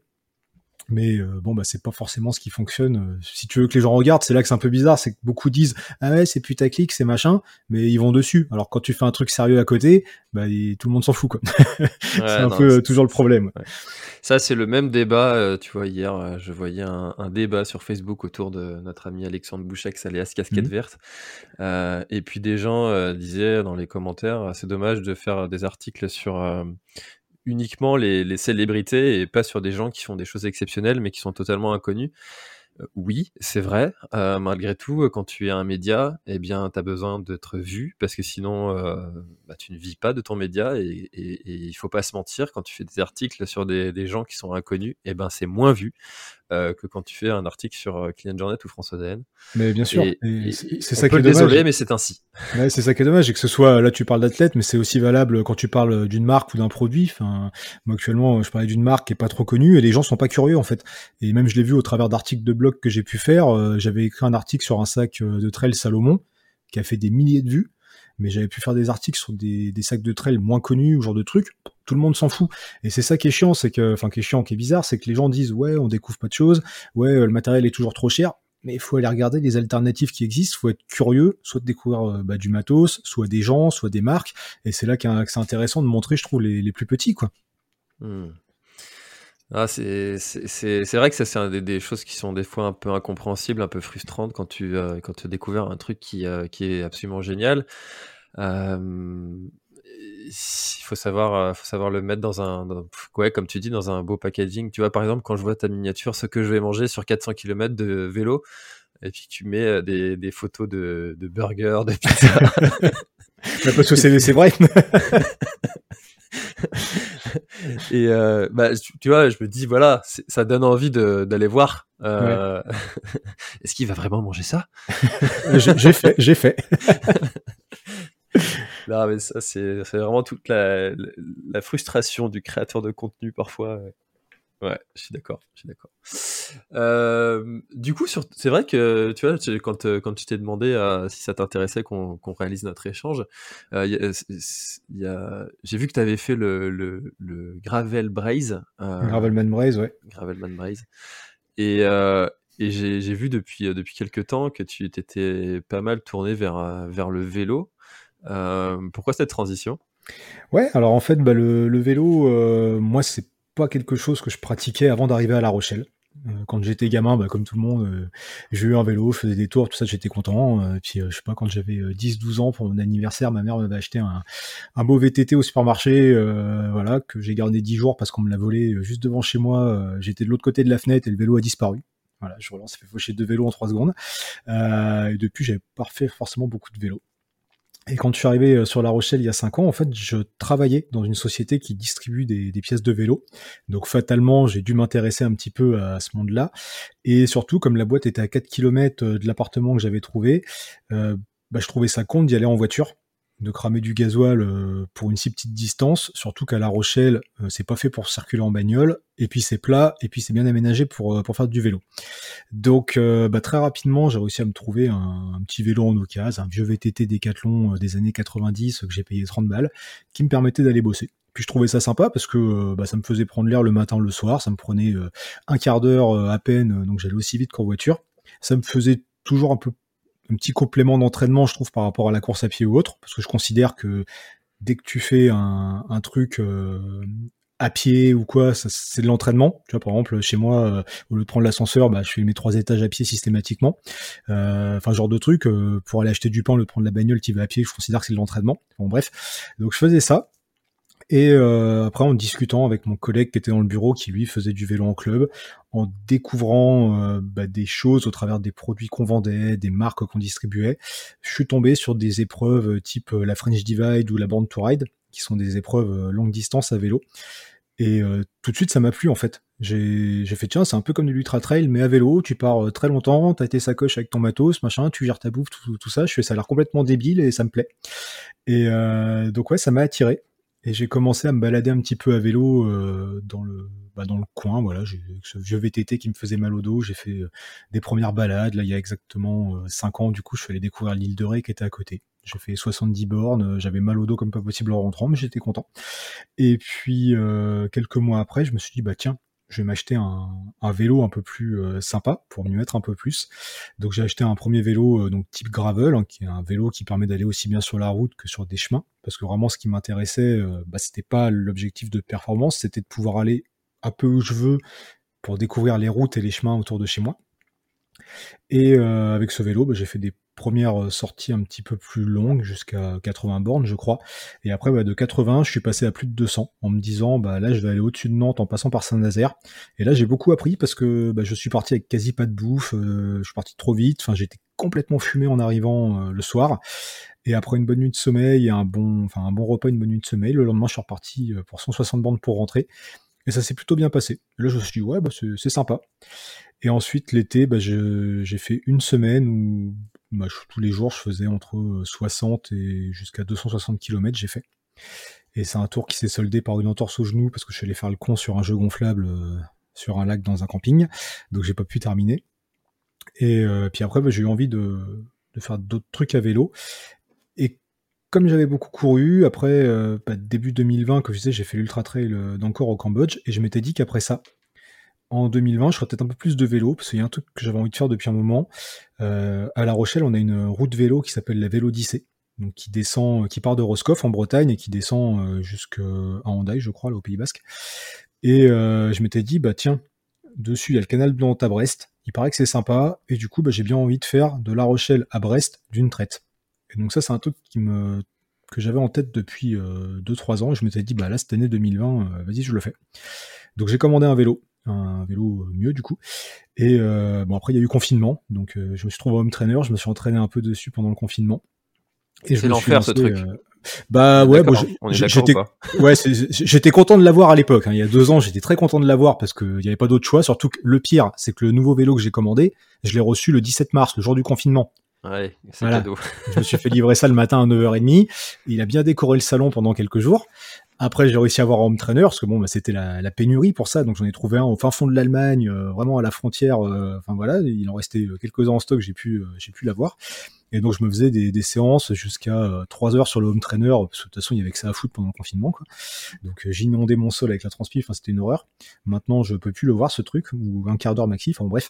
mais euh, bon, bah c'est pas forcément ce qui fonctionne. Euh, si tu veux que les gens regardent, c'est là que c'est un peu bizarre, c'est que beaucoup disent ah ouais c'est putaclic, c'est machin, mais ils vont dessus. Alors quand tu fais un truc sérieux à côté, bah tout le monde s'en fout quoi. c'est un peu toujours le problème. Ça c'est le même débat. Euh, tu vois hier, je voyais un, débat sur Facebook autour de notre ami Alexandre Bouchex alias Casquette mmh. Verte, et puis des gens disaient dans les commentaires c'est dommage de faire des articles sur uniquement les, célébrités et pas sur des gens qui font des choses exceptionnelles mais qui sont totalement inconnus. Euh, oui, c'est vrai. Euh, malgré tout, quand tu es un média, eh bien, tu as besoin d'être vu parce que sinon, euh, bah, tu ne vis pas de ton média et, il faut pas se mentir. Quand tu fais des articles sur des, gens qui sont inconnus, eh ben, c'est moins vu. Euh, que quand tu fais un article sur euh, Client Journée ou France ADN. Mais bien sûr, c'est ça qui est désolé, mais c'est ainsi. Ouais, c'est ça qui est dommage, et que ce soit là tu parles d'athlète, mais c'est aussi valable quand tu parles d'une marque ou d'un produit. Enfin, moi actuellement, je parlais d'une marque qui est pas trop connue et les gens sont pas curieux en fait. Et même je l'ai vu au travers d'articles de blog que j'ai pu faire. Euh, j'avais écrit un article sur un sac de trail Salomon qui a fait des milliers de vues, mais j'avais pu faire des articles sur des, des sacs de trail moins connus ou genre de trucs. Tout le monde s'en fout. Et c'est ça qui est chiant, c'est que, enfin, qui est chiant, qui est bizarre, c'est que les gens disent, ouais, on découvre pas de choses, ouais, le matériel est toujours trop cher mais il faut aller regarder les alternatives qui existent, il faut être curieux, soit de découvrir euh, bah, du matos, soit des gens, soit des marques, et c'est là que c'est intéressant de montrer, je trouve, les, plus petits, quoi. Hmm. Ah, c'est vrai que ça, c'est des, choses qui sont des fois un peu incompréhensibles, un peu frustrantes quand tu, euh, quand un truc qui, euh, qui est absolument génial. Euh, il faut savoir, faut savoir le mettre dans un, ouais, comme tu dis, dans un beau packaging. Tu vois, par exemple, quand je vois ta miniature, ce que je vais manger sur 400 km de vélo, et puis tu mets des, des photos de, de burgers, de pizza. parce que c'est vrai. et euh, bah, tu, vois, je me dis, voilà, ça donne envie d'aller voir. Euh, Est-ce qu'il va vraiment manger ça? J'ai fait, j'ai fait. Non, mais ça, c'est vraiment toute la, la, frustration du créateur de contenu parfois. Ouais, je suis d'accord, je suis d'accord. Euh, du coup, c'est vrai que tu vois, quand, euh, quand tu t'es demandé euh, si ça t'intéressait qu'on réalise notre échange, j'ai vu que tu avais fait le, le, le Gravel Braze. Gravelman Braze, ouais. Gravelman Braze. Et, et j'ai vu depuis, depuis quelques temps que tu t'étais pas mal tourné vers, vers le vélo. Pourquoi cette transition? Ouais, alors en fait, bah, le, le vélo, moi, c'est pas quelque chose que je pratiquais avant d'arriver à La Rochelle. Euh, quand j'étais gamin, bah, comme tout le monde, euh, j'ai eu un vélo, je faisais des tours, tout ça, j'étais content. Euh, puis je sais pas, quand j'avais 10-12 ans pour mon anniversaire, ma mère m'avait acheté un, un, beau VTT au supermarché, voilà, que j'ai gardé 10 jours parce qu'on me l'a volé juste devant chez moi. j'étais de l'autre côté de la fenêtre et le vélo a disparu. Voilà, je relance, fait faucher deux vélos en 3 secondes. et depuis, j'avais pas fait forcément beaucoup de vélos. Et quand je suis arrivé euh, sur La Rochelle il y a 5 ans, en fait, je travaillais dans une société qui distribue des, pièces de vélo. Donc fatalement, j'ai dû m'intéresser un petit peu à ce monde-là. Et surtout, comme la boîte était à 4 km euh, de l'appartement que j'avais trouvé, euh, bah, je trouvais ça con d'y aller en voiture de cramer du gasoil euh, pour une si petite distance, surtout qu'à La Rochelle, euh, c'est pas fait pour circuler en bagnole, et puis c'est plat, et puis c'est bien aménagé pour, euh, pour faire du vélo. Donc bah, très rapidement, j'ai réussi à me trouver un, petit vélo en occasion, un vieux VTT Decathlon des années 90 que j'ai payé 30 balles, qui me permettait d'aller bosser. Puis je trouvais ça sympa parce que bah, ça me faisait prendre l'air le matin, le soir, ça me prenait un quart d'heure à peine, donc j'allais aussi vite qu'en voiture. Ça me faisait toujours un peu un petit complément d'entraînement, je trouve, par rapport à la course à pied ou autre, parce que je considère que dès que tu fais un, truc euh, à pied ou quoi, c'est de l'entraînement. Tu vois, par exemple, chez moi, euh, au lieu de prendre l'ascenseur, bah, je fais mes trois étages à pied systématiquement. Euh, enfin, genre de truc, pour aller acheter du pain, le prendre la bagnole, qui va à pied, je considère que c'est de l'entraînement. Bon, bref. Donc, je faisais ça. Et euh, après, en discutant avec mon collègue qui était dans le bureau, qui lui faisait du vélo en club, en découvrant euh, bah, des choses au travers des produits qu'on vendait, des marques qu'on distribuait, je suis tombé sur des épreuves type euh, la French Divide ou la Band to Ride, qui sont des épreuves longue distance à vélo. Et tout de suite, ça m'a plu en fait. J'ai fait tiens, c'est un peu comme de l'ultra trail, mais à vélo, tu pars très longtemps, t'as tes sacoches avec ton matos, machin, tu gères ta bouffe, tout, ça. Je fais ça a l'air complètement débile et ça me plaît. Et donc ouais, ça m'a attiré. Et j'ai commencé à me balader un petit peu à vélo euh, dans le bah, dans le coin. Voilà, ce vieux VTT qui me faisait mal au dos. J'ai fait euh, des premières balades. Là, il y a exactement 5 euh, ans, du coup, je suis allé découvrir l'île de Ré qui était à côté. J'ai fait 70 bornes. J'avais mal au dos comme pas possible en rentrant, mais j'étais content. Et puis quelques mois après, je me suis dit bah tiens, je vais m'acheter un, vélo un peu plus euh, sympa pour m'y mettre un peu plus. Donc j'ai acheté un premier vélo euh, donc type gravel, hein, qui est un vélo qui permet d'aller aussi bien sur la route que sur des chemins, parce que vraiment ce qui m'intéressait, euh, bah, c'était pas l'objectif de performance, c'était de pouvoir aller un peu où je veux pour découvrir les routes et les chemins autour de chez moi. Et avec ce vélo, bah, j'ai fait des première euh, sortie un petit peu plus longue, jusqu'à 80 bornes, je crois. Et après, bah, de 80, je suis passé à plus de 200, en me disant, bah là, je vais aller au-dessus de Nantes en passant par Saint-Nazaire. Et là, j'ai beaucoup appris parce que bah, je suis parti avec quasi pas de bouffe, euh, je suis parti trop vite. Enfin, j'étais complètement fumé en arrivant euh, le soir. Et après une bonne nuit de sommeil et un bon, enfin un bon repas, une bonne nuit de sommeil, le lendemain, je suis reparti pour 160 bornes pour rentrer. Et ça s'est plutôt bien passé. là, je me suis dit, ouais, bah, c'est sympa. Et ensuite, l'été, j'ai fait une semaine où bah, tous les jours, je faisais entre 60 euh, et jusqu'à 260 km, j'ai fait. Et c'est un tour qui s'est soldé par une entorse au genou parce que je suis allé faire le con sur un jeu gonflable euh, sur un lac dans un camping. Donc j'ai pas pu terminer. Et euh, puis après, bah, j'ai eu envie de, faire d'autres trucs à vélo. Et comme j'avais beaucoup couru, après bah, début 2020, comme je disais, j'ai fait l'ultra trail d'encore au Cambodge, et je m'étais dit qu'après ça, en 2020, je ferais peut-être un peu plus de vélo, parce qu'il y a un truc que j'avais envie de faire depuis un moment. à La Rochelle, on a une route vélo qui s'appelle la Vélodyssée, donc qui descend, qui part de Roscoff en Bretagne et qui descend jusqu'à Hendaye, je crois, là, au Pays Basque. Et je m'étais dit, bah tiens, dessus, il y a le canal blanc à Brest. Il paraît que c'est sympa. Et du coup, bah, j'ai bien envie de faire de La Rochelle à Brest d'une traite. Et donc ça, c'est un truc que j'avais en tête depuis 2-3 ans. Et je m'étais dit, bah là, cette année 2020, euh, vas-y, je le fais. Donc j'ai commandé un vélo. Un vélo mieux du coup. Et euh, bon après il y a eu confinement, donc je me suis trouvé home trainer, je me suis entraîné un peu dessus pendant le confinement. C'est l'enfer ce truc. Bah ouais, j'étais ouais, j'étais content de l'avoir à l'époque. Hein. Il y a deux ans, j'étais très content de l'avoir parce qu'il n'y avait pas d'autre choix. Surtout que le pire, c'est que le nouveau vélo que j'ai commandé, je l'ai reçu le 17 mars, le jour du confinement. Ouais, c'est cadeau. je me suis fait livrer ça le matin à 9h30. Il a bien décoré le salon pendant quelques jours. Après, j'ai réussi à avoir un home trainer parce que bon, bah, c'était la, la, pénurie pour ça, donc j'en ai trouvé un au fin fond de l'Allemagne, euh, vraiment à la frontière. Euh, enfin voilà, il en restait euh, quelques-uns en stock, j'ai pu, j'ai pu l'avoir. Et donc je me faisais des, des séances jusqu'à 3 heures sur le home trainer, parce que de toute façon il y avait que ça à foutre pendant le confinement. Quoi. Donc j'inondais mon sol avec la transpi, enfin c'était une horreur. Maintenant je peux plus le voir ce truc, ou un quart d'heure maxi, enfin bref.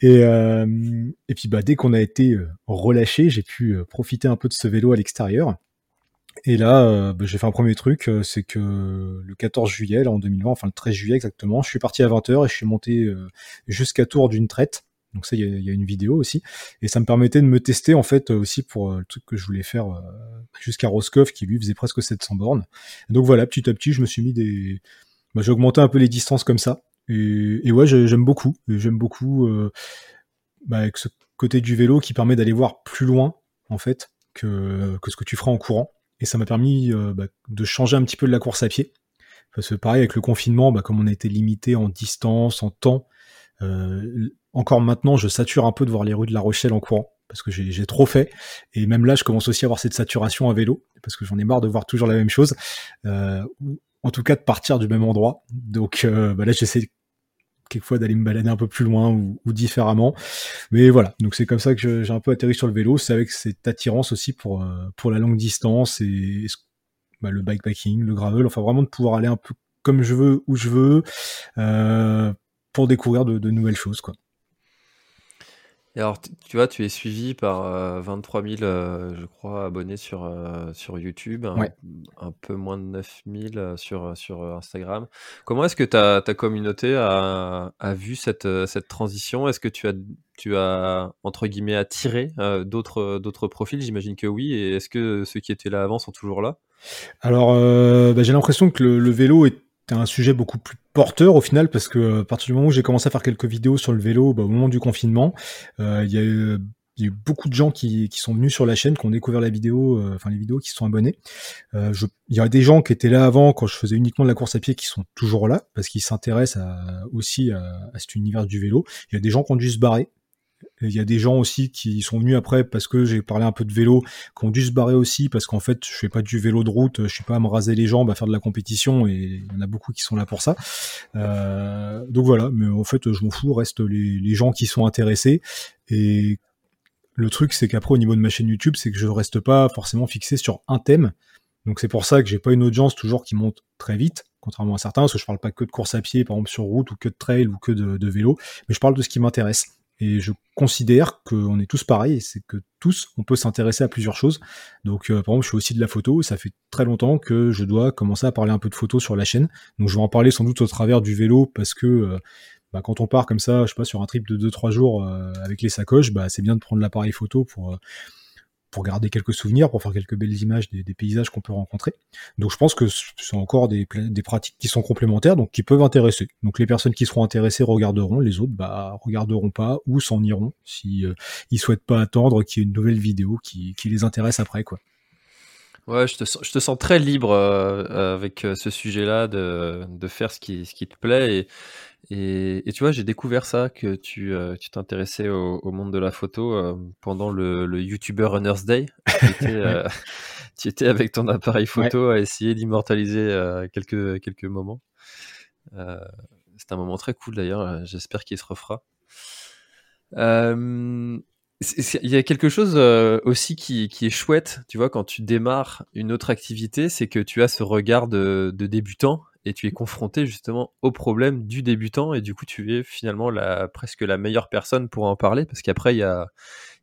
Et, et puis bah dès qu'on a été relâché, j'ai pu profiter un peu de ce vélo à l'extérieur. Et là, euh, bah, j'ai fait un premier truc, euh, c'est que le 14 juillet, là en 2020, enfin le 13 juillet exactement, je suis parti à 20h et je suis monté euh, jusqu'à Tours d'une traite. Donc ça, il y, a une vidéo aussi. Et ça me permettait de me tester en fait aussi pour le truc que je voulais faire jusqu'à Roscoff, qui lui faisait presque 700 bornes. donc voilà, petit à petit, je me suis mis des... Bah, j'ai augmenté un peu les distances comme ça. Et, ouais, j'aime beaucoup. J'aime beaucoup bah, avec ce côté du vélo qui permet d'aller voir plus loin en fait que, que ce que tu feras en courant. Et ça m'a permis euh, bah, de changer un petit peu de la course à pied. Parce que pareil, avec le confinement, bah, comme on été limité en distance, en temps, euh, encore maintenant, je sature un peu de voir les rues de La Rochelle en courant. Parce que j'ai trop fait. Et même là, je commence aussi à avoir cette saturation à vélo. Parce que j'en ai marre de voir toujours la même chose. Euh, en tout cas, de partir du même endroit. Donc bah là, j'essaie quelquefois d'aller me balader un peu plus loin ou, différemment. Mais voilà, donc c'est comme ça que j'ai un peu atterri sur le vélo. C'est avec cette attirance aussi pour, euh, pour la longue distance et, bah, le bikepacking, le gravel, enfin vraiment de pouvoir aller un peu comme je veux, où je veux, euh, pour découvrir de, de nouvelles choses. quoi. Et alors, tu vois, tu es suivi par 23 euh, 000, euh, je crois, abonnés sur, euh, sur YouTube, un, peu moins de 9 000 sur, sur Instagram. Comment est-ce que ta, ta communauté a, a vu cette, cette transition? Est-ce que tu as, tu as, entre guillemets, attiré d'autres, d'autres profils? J'imagine que oui. Et est-ce que ceux qui étaient là avant sont toujours là? Alors, bah, j'ai l'impression que le, le vélo est un sujet beaucoup plus porteur au final parce que euh, à partir du moment où j'ai commencé à faire quelques vidéos sur le vélo bah, au moment du confinement, euh, il y a eu beaucoup de gens qui, sont venus sur la chaîne, qui ont découvert la vidéo, euh, enfin les vidéos, qui sont abonnés. Il y a des gens qui étaient là avant, quand je faisais uniquement de la course à pied, qui sont toujours là, parce qu'ils s'intéressent aussi à, cet univers du vélo. Il y a des gens qui ont dû se barrer, il y a des gens aussi qui sont venus après parce que j'ai parlé un peu de vélo, qui ont dû se barrer aussi parce qu'en fait, je fais pas du vélo de route, je suis pas à me raser les jambes, à faire de la compétition et il y en a beaucoup qui sont là pour ça. Euh, donc voilà, mais en fait, je m'en fous, reste les, les gens qui sont intéressés et le truc, c'est qu'après, au niveau de ma chaîne YouTube, c'est que je reste pas forcément fixé sur un thème. Donc c'est pour ça que j'ai pas une audience toujours qui monte très vite, contrairement à certains, parce que je parle pas que de course à pied, par exemple sur route, ou que de trail, ou que de, de vélo, mais je parle de ce qui m'intéresse. Et je considère qu'on est tous pareils, c'est que tous, on peut s'intéresser à plusieurs choses. Donc, euh, par exemple, je fais aussi de la photo, ça fait très longtemps que je dois commencer à parler un peu de photo sur la chaîne. Donc, je vais en parler sans doute au travers du vélo, parce que euh, bah, quand on part comme ça, je sais pas, sur un trip de 2-3 jours euh, avec les sacoches, bah, c'est bien de prendre l'appareil photo pour pour garder quelques souvenirs, pour faire quelques belles images des, paysages qu'on peut rencontrer. Donc je pense que c'est encore des, des, pratiques qui sont complémentaires, donc qui peuvent intéresser. Donc les personnes qui seront intéressées regarderont, les autres bah regarderont pas ou s'en iront si euh, ils souhaitent pas attendre qu'il y ait une nouvelle vidéo qui, qui les intéresse après quoi. Ouais, je te, sens, je te sens très libre euh, avec euh, ce sujet-là de, de faire ce qui, ce qui te plaît et, et, et, tu vois, j'ai découvert ça, que tu euh, tu t'intéressais au, au, monde de la photo euh, pendant le, le YouTuber Runners Day. Tu étais, euh, tu étais, avec ton appareil photo à essayer d'immortaliser quelques, quelques moments. C'est un moment très cool d'ailleurs, j'espère qu'il se refera. Il y a quelque chose aussi qui, qui, est chouette, tu vois, quand tu démarres une autre activité, c'est que tu as ce regard de, de, débutant et tu es confronté justement au problème du débutant et du coup tu es finalement la, presque la meilleure personne pour en parler parce qu'après il y a,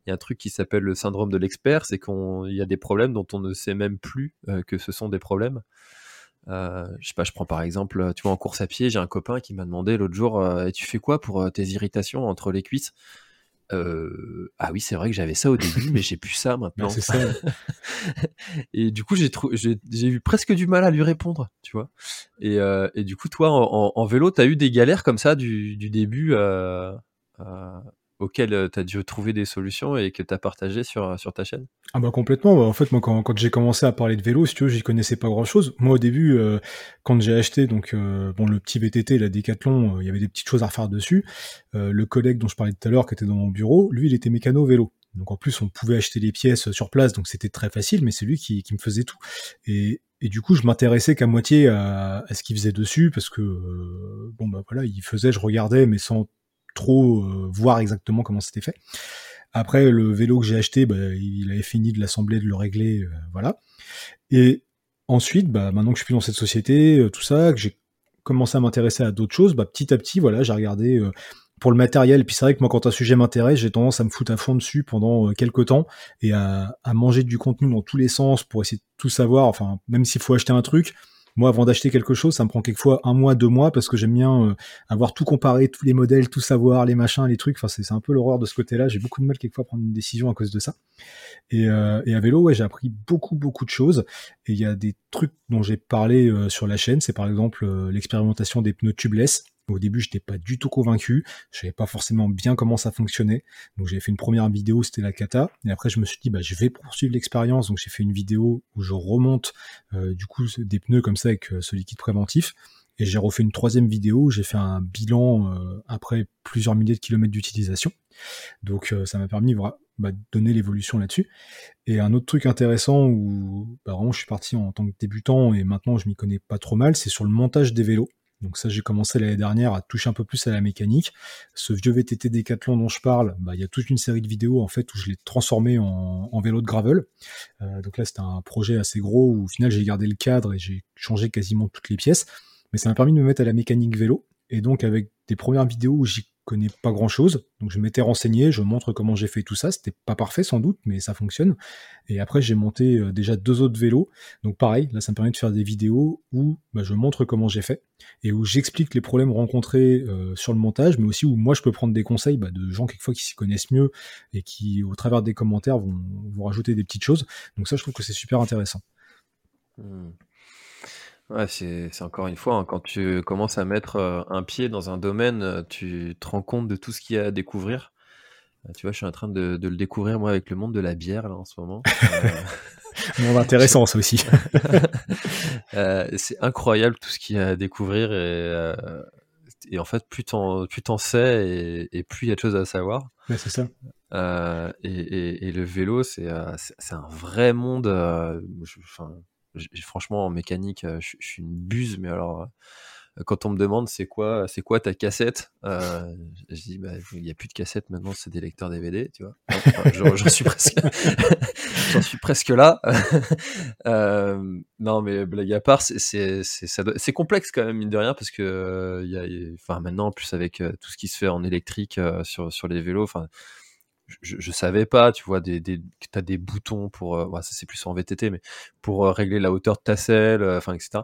y a un truc qui s'appelle le syndrome de l'expert, c'est qu'il y a des problèmes dont on ne sait même plus que ce sont des problèmes. Euh, je sais pas, je prends par exemple, tu vois, en course à pied, j'ai un copain qui m'a demandé l'autre jour, et tu fais quoi pour tes irritations entre les cuisses? Euh, ah oui, c'est vrai que j'avais ça au début, mais j'ai plus ça maintenant. c'est ça. et du coup, j'ai j'ai eu presque du mal à lui répondre, tu vois. Et, euh, et du coup, toi, en, en, vélo, t'as eu des galères comme ça du, du début euh, auxquelles euh, tu as dû trouver des solutions et que tu as partagé sur, euh, sur ta chaîne? Ah bah complètement. Bah, en fait, moi, quand, quand j'ai commencé à parler de vélo, si tu veux, j'y connaissais pas grand-chose. Moi, au début, euh, quand j'ai acheté donc bon le petit VTT, la Décathlon, il y avait des petites choses à refaire dessus. le collègue dont je parlais tout à l'heure, qui était dans mon bureau, lui, il était mécano vélo. Donc en plus, on pouvait acheter les pièces sur place, donc c'était très facile, mais c'est lui qui, qui me faisait tout. Et, et du coup, je m'intéressais qu'à moitié à, à ce qu'il faisait dessus, parce que bon bah voilà, il faisait, je regardais, mais sans trop euh, voir exactement comment c'était fait. Après, le vélo que j'ai acheté, bah, il avait fini de l'assembler, de le régler, euh, voilà. Et ensuite, bah, maintenant que je suis dans cette société, euh, tout ça, que j'ai commencé à m'intéresser à d'autres choses, bah, petit à petit, voilà, j'ai regardé pour le matériel. Puis c'est vrai que moi, quand un sujet m'intéresse, j'ai tendance à me foutre à fond dessus pendant quelques temps et à, à, manger du contenu dans tous les sens pour essayer de tout savoir. Enfin, même s'il faut acheter un truc, moi, avant d'acheter quelque chose, ça me prend quelquefois un mois, deux mois, parce que j'aime bien euh, avoir tout comparé, tous les modèles, tout savoir, les machins, les trucs. Enfin, c'est un peu l'horreur de ce côté-là. J'ai beaucoup de mal quelquefois à prendre une décision à cause de ça. Et, euh, à vélo, ouais, j'ai appris beaucoup, beaucoup de choses. Et il y a des trucs dont j'ai parlé euh, sur la chaîne. C'est par exemple l'expérimentation des pneus tubeless. Au début, je n'étais pas du tout convaincu. Je savais pas forcément bien comment ça fonctionnait. Donc, j'ai fait une première vidéo, c'était la cata. Et après, je me suis dit, bah, je vais poursuivre l'expérience. Donc, j'ai fait une vidéo où je remonte, euh, du coup, des pneus comme ça avec euh, ce liquide préventif. Et j'ai refait une troisième vidéo j'ai fait un bilan euh, après plusieurs milliers de kilomètres d'utilisation. Donc, ça m'a permis bah, de donner l'évolution là-dessus. Et un autre truc intéressant où bah, vraiment je suis parti en tant que débutant et maintenant je m'y connais pas trop mal, c'est sur le montage des vélos. Donc ça, j'ai commencé l'année dernière à toucher un peu plus à la mécanique. Ce vieux VTT Décathlon dont je parle, bah, il y a toute une série de vidéos en fait où je l'ai transformé en, vélo de gravel. Euh, donc là, c'était un projet assez gros où au final j'ai gardé le cadre et j'ai changé quasiment toutes les pièces. Mais ça m'a permis de me mettre à la mécanique vélo. Et donc avec des premières vidéos où j'y connais pas grand chose. Donc je m'étais renseigné, je montre comment j'ai fait tout ça. C'était pas parfait sans doute, mais ça fonctionne. Et après j'ai monté euh, déjà deux autres vélos. Donc pareil, là ça me permet de faire des vidéos où bah, je montre comment j'ai fait et où j'explique les problèmes rencontrés euh, sur le montage, mais aussi où moi je peux prendre des conseils bah, de gens quelquefois qui s'y connaissent mieux et qui au travers des commentaires vont, vont rajouter des petites choses. Donc ça je trouve que c'est super intéressant. Mmh. Ouais, c'est encore une fois, hein, quand tu commences à mettre euh, un pied dans un domaine, euh, tu te rends compte de tout ce qu'il y a à découvrir. Euh, tu vois, je suis en train de, le découvrir moi avec le monde de la bière là en ce moment. Monde intéressant ça aussi. c'est incroyable tout ce qu'il y a à découvrir et, et en fait plus t'en plus t'en sais et, plus il y a de choses à savoir. Ouais, c'est ça. et, et, le vélo, c'est c'est un vrai monde. enfin, franchement, en mécanique, euh, je, suis une buse, mais alors euh, quand on me demande c'est quoi c'est quoi ta cassette euh, je dis bah, il n'y a plus de cassette maintenant c'est des lecteurs DVD tu vois. J'en suis presque j'en suis presque là. Non mais blague à part c'est complexe quand même mine de rien parce que il y a enfin maintenant en plus avec tout ce qui se fait en électrique sur sur les vélos enfin je, je, savais pas, tu vois, des, des, que tu as des boutons pour, euh, ça c'est plus en VTT, mais pour euh, régler la hauteur de ta selle, euh, enfin, etc.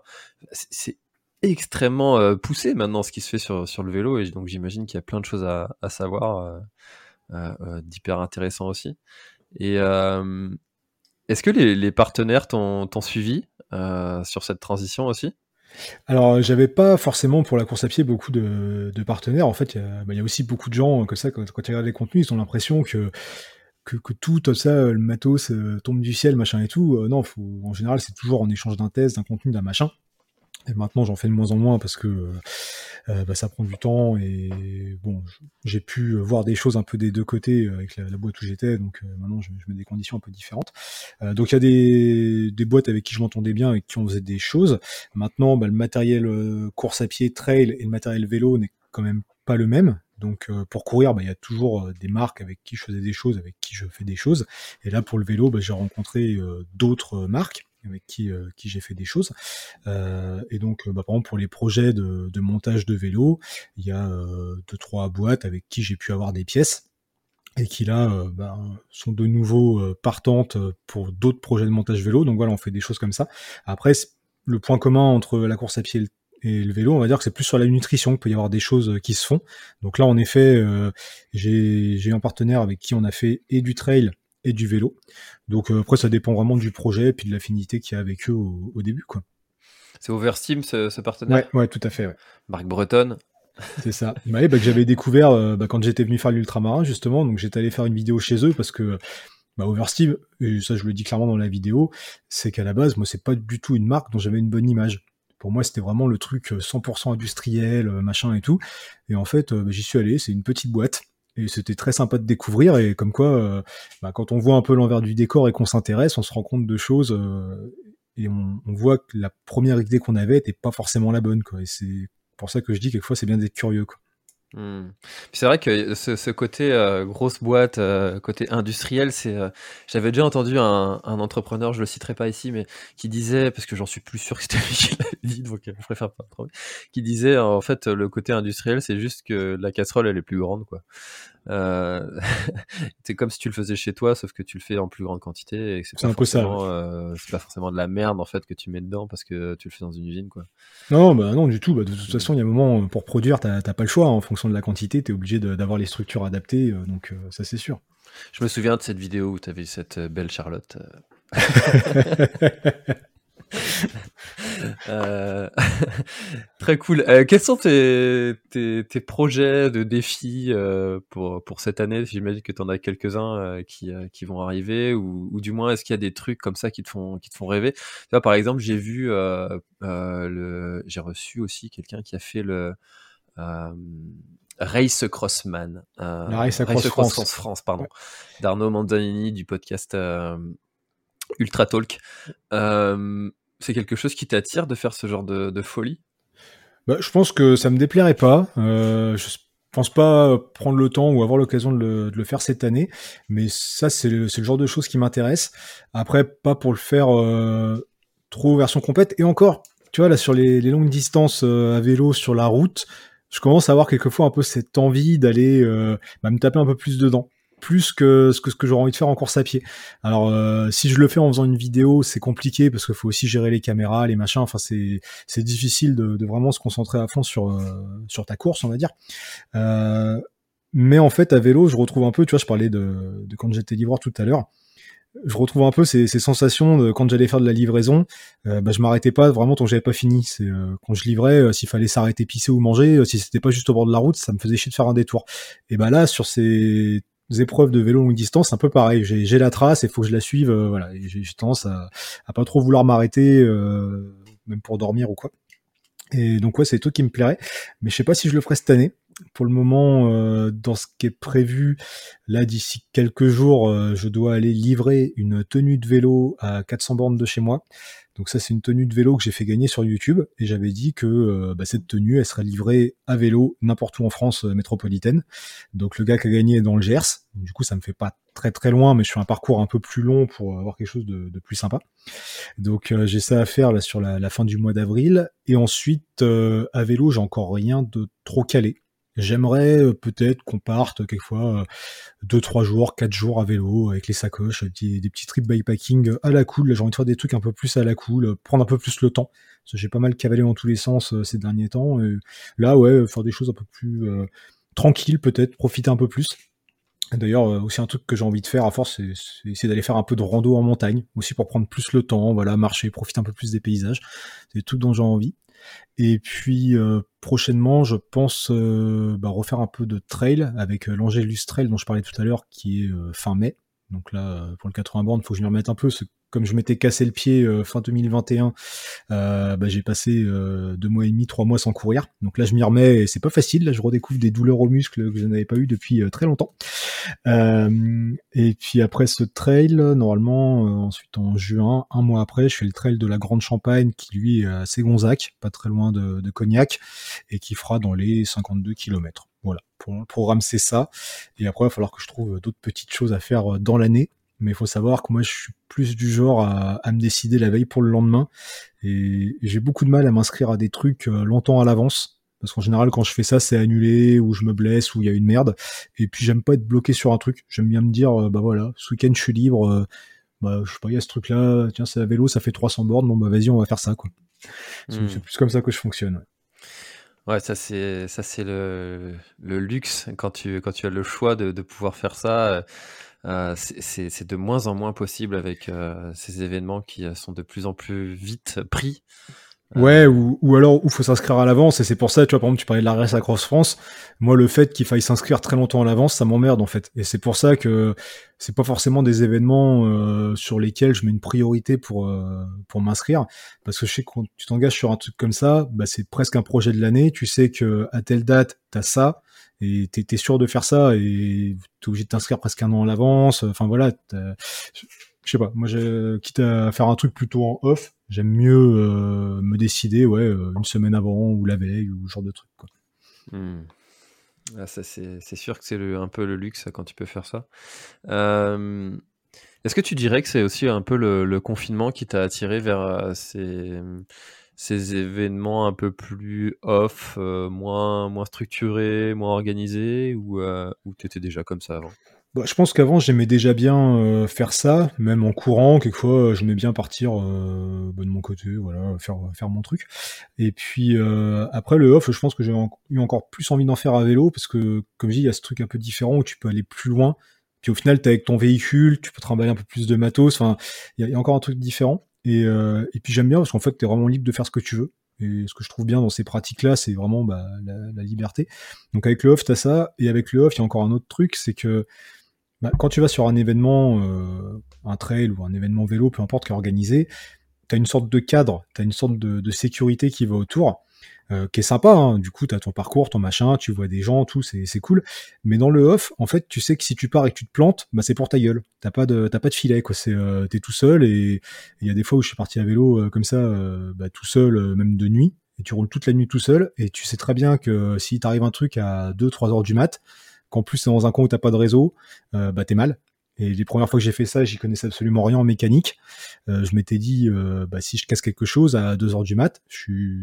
C'est extrêmement poussé maintenant ce qui se fait sur, sur le vélo, et donc j'imagine qu'il y a plein de choses à, à savoir, d'hyper intéressant aussi. Et est-ce que les partenaires t'ont suivi sur cette transition aussi? Alors, j'avais pas forcément pour la course à pied beaucoup de, partenaires. En fait, il y, a bah, aussi beaucoup de gens que ça, quand, quand regardes les contenus, ils ont l'impression que, que, tout, ça, le matos euh, tombe du ciel, machin et tout. Euh, non, en général, c'est toujours en échange d'un test, d'un contenu, d'un machin. Et maintenant, j'en fais de moins en moins parce que euh, bah, ça prend du temps et bon, j'ai pu voir des choses un peu des deux côtés avec la, boîte où j'étais, donc maintenant je, mets des conditions un peu différentes. donc il y a des, des, boîtes avec qui je m'entendais bien et qui on faisait des choses. Maintenant, bah, le matériel course à pied, trail et le matériel vélo n'est quand même pas le même. Donc pour courir, bah, il y a toujours des marques avec qui je faisais des choses, avec qui je fais des choses. Et là pour le vélo, bah, j'ai rencontré d'autres marques avec qui, qui j'ai fait des choses. et donc, bah, par exemple, pour les projets de, montage de vélo, il y a deux, trois boîtes avec qui j'ai pu avoir des pièces et qui là euh, bah, sont de nouveau euh, partantes euh, pour d'autres projets de montage vélo. Donc voilà, on fait des choses comme ça. Après, le point commun entre la course à pied et le vélo, on va dire que c'est plus sur la nutrition qu'il peut y avoir des choses qui se font. Donc là, en effet, j'ai un partenaire avec qui on a fait et du trail et du vélo. Donc après, ça dépend vraiment du projet et puis de l'affinité qu'il y a avec eux au, début. quoi. C'est Oversteam, ce, ce partenaire? Ouais, ouais, tout à fait. Ouais. Marc Breton, c'est ça. Bah, que j'avais découvert euh, bah, quand j'étais venu faire l'ultramarin justement, donc j'étais allé faire une vidéo chez eux parce que bah, Oversteve, et ça je le dis clairement dans la vidéo, c'est qu'à la base, moi c'est pas du tout une marque dont j'avais une bonne image. Pour moi, c'était vraiment le truc 100% euh, industriel, euh, machin et tout. Et en fait, bah, j'y suis allé, c'est une petite boîte. Et c'était très sympa de découvrir. Et comme quoi, bah, quand on voit un peu l'envers du décor et qu'on s'intéresse, on se rend compte de choses. et on, voit que la première idée qu'on avait était pas forcément la bonne. Quoi. Et c'est pour ça que je dis quelquefois c'est bien d'être curieux. Quoi. Hmm. C'est vrai que ce, côté euh, grosse boîte, euh, côté industriel, c'est. Euh, j'avais déjà entendu un, entrepreneur, je le citerai pas ici, mais qui disait, parce que j'en suis plus sûr que c'était lui qui l'avait dit, donc je préfère pas trop, qui disait en fait le côté industriel, c'est juste que la casserole elle est plus grande, quoi. Euh, c'est comme si tu le faisais chez toi, sauf que tu le fais en plus grande quantité et c'est pas, forcément, euh, c'est pas forcément de la merde en fait que tu mets dedans parce que tu le fais dans une usine quoi. Non, bah non du tout. Bah, de toute façon, il y a un moment pour produire, t'as pas le choix. En fonction de la quantité, t'es obligé d'avoir les structures adaptées, euh, donc ça c'est sûr. Je me souviens de cette vidéo où t'avais cette belle Charlotte. Euh, très cool. Euh, quels sont tes, tes, projets de défis euh, pour, pour cette année? J'imagine que tu en as quelques-uns qui, qui vont arriver, ou, ou du moins, est-ce qu'il y a des trucs comme ça qui te font, qui te font rêver? Par exemple, j'ai vu, le, j'ai reçu aussi quelqu'un qui a fait le Race Crossman. Race, Cross, France. France. pardon. D'Arnaud Manzanini du podcast Ultra Talk. Euh, c'est quelque chose qui t'attire de faire ce genre de, folie? Bah, Je pense que ça me déplairait pas. Euh, je pense pas prendre le temps ou avoir l'occasion de, le, faire cette année, mais ça c'est le, genre de choses qui m'intéresse. Après, pas pour le faire euh, trop version complète. Et encore, tu vois, là sur les, longues distances à vélo sur la route, je commence à avoir quelquefois un peu cette envie d'aller bah, me taper un peu plus dedans plus que ce que, ce que j'aurais envie de faire en course à pied. Alors euh, si je le fais en faisant une vidéo, c'est compliqué parce qu'il faut aussi gérer les caméras, les machins. Enfin c'est c'est difficile de, de, vraiment se concentrer à fond sur euh, sur ta course, on va dire. Euh, mais en fait à vélo, je retrouve un peu, tu vois, je parlais de, de quand j'étais livreur tout à l'heure. Je retrouve un peu ces, ces sensations de quand j'allais faire de la livraison, euh, bah, je m'arrêtais pas vraiment tant que j'avais pas fini. C'est quand je livrais, s'il fallait s'arrêter pisser ou manger, si c'était pas juste au bord de la route, ça me faisait chier de faire un détour. Et bah là, sur ces épreuves de vélo longue distance, un peu pareil. J'ai la trace et faut que je la suive. Euh, voilà, j'ai tendance à, à, pas trop vouloir m'arrêter, euh, même pour dormir ou quoi. Et donc ouais, c'est tout qui me plairait. Mais je sais pas si je le ferai cette année. Pour le moment, euh, dans ce qui est prévu, là d'ici quelques jours, je dois aller livrer une tenue de vélo à 400 bornes de chez moi. Donc ça, c'est une tenue de vélo que j'ai fait gagner sur YouTube et j'avais dit que euh, bah, cette tenue, elle serait livrée à vélo n'importe où en France euh, métropolitaine. Donc le gars qui a gagné est dans le Gers. Du coup, ça me fait pas très très loin, mais je suis un parcours un peu plus long pour avoir quelque chose de, plus sympa. Donc euh, j'ai ça à faire là sur la fin du mois d'avril. Et ensuite, à vélo, j'ai encore rien de trop calé. J'aimerais euh, peut-être qu'on parte quelquefois euh, deux, trois jours, quatre jours à vélo avec les sacoches, des, des petits trips bikepacking à la cool. J'ai envie de faire des trucs un peu plus à la cool, prendre un peu plus le temps. J'ai pas mal cavalé dans tous les sens euh, ces derniers temps. Là, ouais, faire des choses un peu plus tranquilles peut-être, profiter un peu plus. D'ailleurs, aussi un truc que j'ai envie de faire à force, c'est d'aller faire un peu de rando en montagne, aussi pour prendre plus le temps, voilà, marcher, profiter un peu plus des paysages. C'est tout dont j'ai envie. Et puis euh, prochainement, je pense euh, bah, refaire un peu de trail avec euh, l'Angélus Trail dont je parlais tout à l'heure, qui est fin mai. Donc là, pour le 80 bornes, il faut que je m'y remette un peu. Comme je m'étais cassé le pied euh, fin 2021, euh, bah, j'ai passé euh, deux mois et demi, trois mois sans courir. Donc là, je m'y remets et c'est pas facile. Là, je redécouvre des douleurs aux muscles que je n'avais pas eu depuis très longtemps. et puis après ce trail, normalement, ensuite en juin, un mois après, je fais le trail de la Grande Champagne qui lui est à Ségonzac, pas très loin de, de Cognac, et qui fera dans les 52 km. Voilà, pour le programme c'est ça. Et après, il va falloir que je trouve d'autres petites choses à faire dans l'année. Mais il faut savoir que moi, je suis plus du genre à, me décider la veille pour le lendemain. Et, j'ai beaucoup de mal à m'inscrire à des trucs euh, longtemps à l'avance. Parce qu'en général, quand je fais ça, c'est annulé, ou je me blesse, ou il y a une merde. Et puis, j'aime pas être bloqué sur un truc. J'aime bien me dire, euh, bah voilà, ce week-end, je suis libre. Euh, bah, je sais pas, il y a ce truc-là. Tiens, c'est à vélo, ça fait 300 bornes. Bon, bah vas-y, on va faire ça, quoi. C'est hmm. plus comme ça que je fonctionne. Ouais. ça c'est ça c'est le, le luxe quand tu quand tu as le choix de, de pouvoir faire ça. Euh, c'est de moins en moins possible avec euh, ces événements qui euh, sont de plus en plus vite pris. Ouais, ou, ou alors il faut s'inscrire à l'avance, et c'est pour ça, tu vois, par exemple, tu parlais de la race à Cross France. Moi, le fait qu'il faille s'inscrire très longtemps à l'avance, ça m'emmerde en fait. Et c'est pour ça que c'est pas forcément des événements sur lesquels je mets une priorité pour pour m'inscrire, parce que je sais que quand tu t'engages sur un truc comme ça, bah, c'est presque un projet de l'année. Tu sais que à telle date, t'as ça, et t'es es sûr de faire ça et t'es obligé de t'inscrire presque un an à l'avance. Enfin voilà, je sais pas. Moi, quitte à faire un truc plutôt en off, j'aime mieux euh, me décider, ouais, euh, une semaine avant ou la veille ou ce genre de truc. Hmm. Ah, c'est sûr que c'est un peu le luxe quand tu peux faire ça. Euh, est-ce que tu dirais que c'est aussi un peu le, confinement qui t'a attiré vers ces événements un peu plus off, moins, moins structurés, moins organisés, ou, ou tu étais déjà comme ça avant? Bah, Je pense qu'avant, j'aimais déjà bien euh, faire ça, même en courant. Quelquefois, j'aimais bien partir bah, de mon côté, voilà, faire, faire mon truc. Et puis, après le off, je pense que j'ai eu encore plus envie d'en faire à vélo, parce que, comme je dis, il y a ce truc un peu différent où tu peux aller plus loin. Puis au final, tu avec ton véhicule, tu peux trimballer un peu plus de matos. Enfin, il y, a encore un truc différent. Euh, et, puis j'aime bien parce qu'en fait, tu es vraiment libre de faire ce que tu veux. Et ce que je trouve bien dans ces pratiques-là, c'est vraiment bah, la, liberté. Donc avec le off, tu as ça. Et avec le off, il y a encore un autre truc, c'est que bah, quand tu vas sur un événement, euh, un trail ou un événement vélo, peu importe qui est organisé, tu une sorte de cadre, tu as une sorte de, sécurité qui va autour. Euh, qui est sympa. Hein. Du coup, tu ton parcours, ton machin, tu vois des gens, tout, c'est cool. Mais dans le off, en fait, tu sais que si tu pars et que tu te plantes, bah, c'est pour ta gueule. T'as pas de pas de filet, quoi. C'est euh, t'es tout seul et il y a des fois où je suis parti à vélo euh, comme ça, bah, tout seul, même de nuit. Et tu roules toute la nuit tout seul et tu sais très bien que si t'arrive un truc à 2-3 heures du mat, qu'en plus c'est dans un coin où t'as pas de réseau, bah t'es mal. Et les premières fois que j'ai fait ça, j'y connaissais absolument rien en mécanique. Euh, je m'étais dit, euh, bah, si je casse quelque chose à 2 heures du mat, je suis,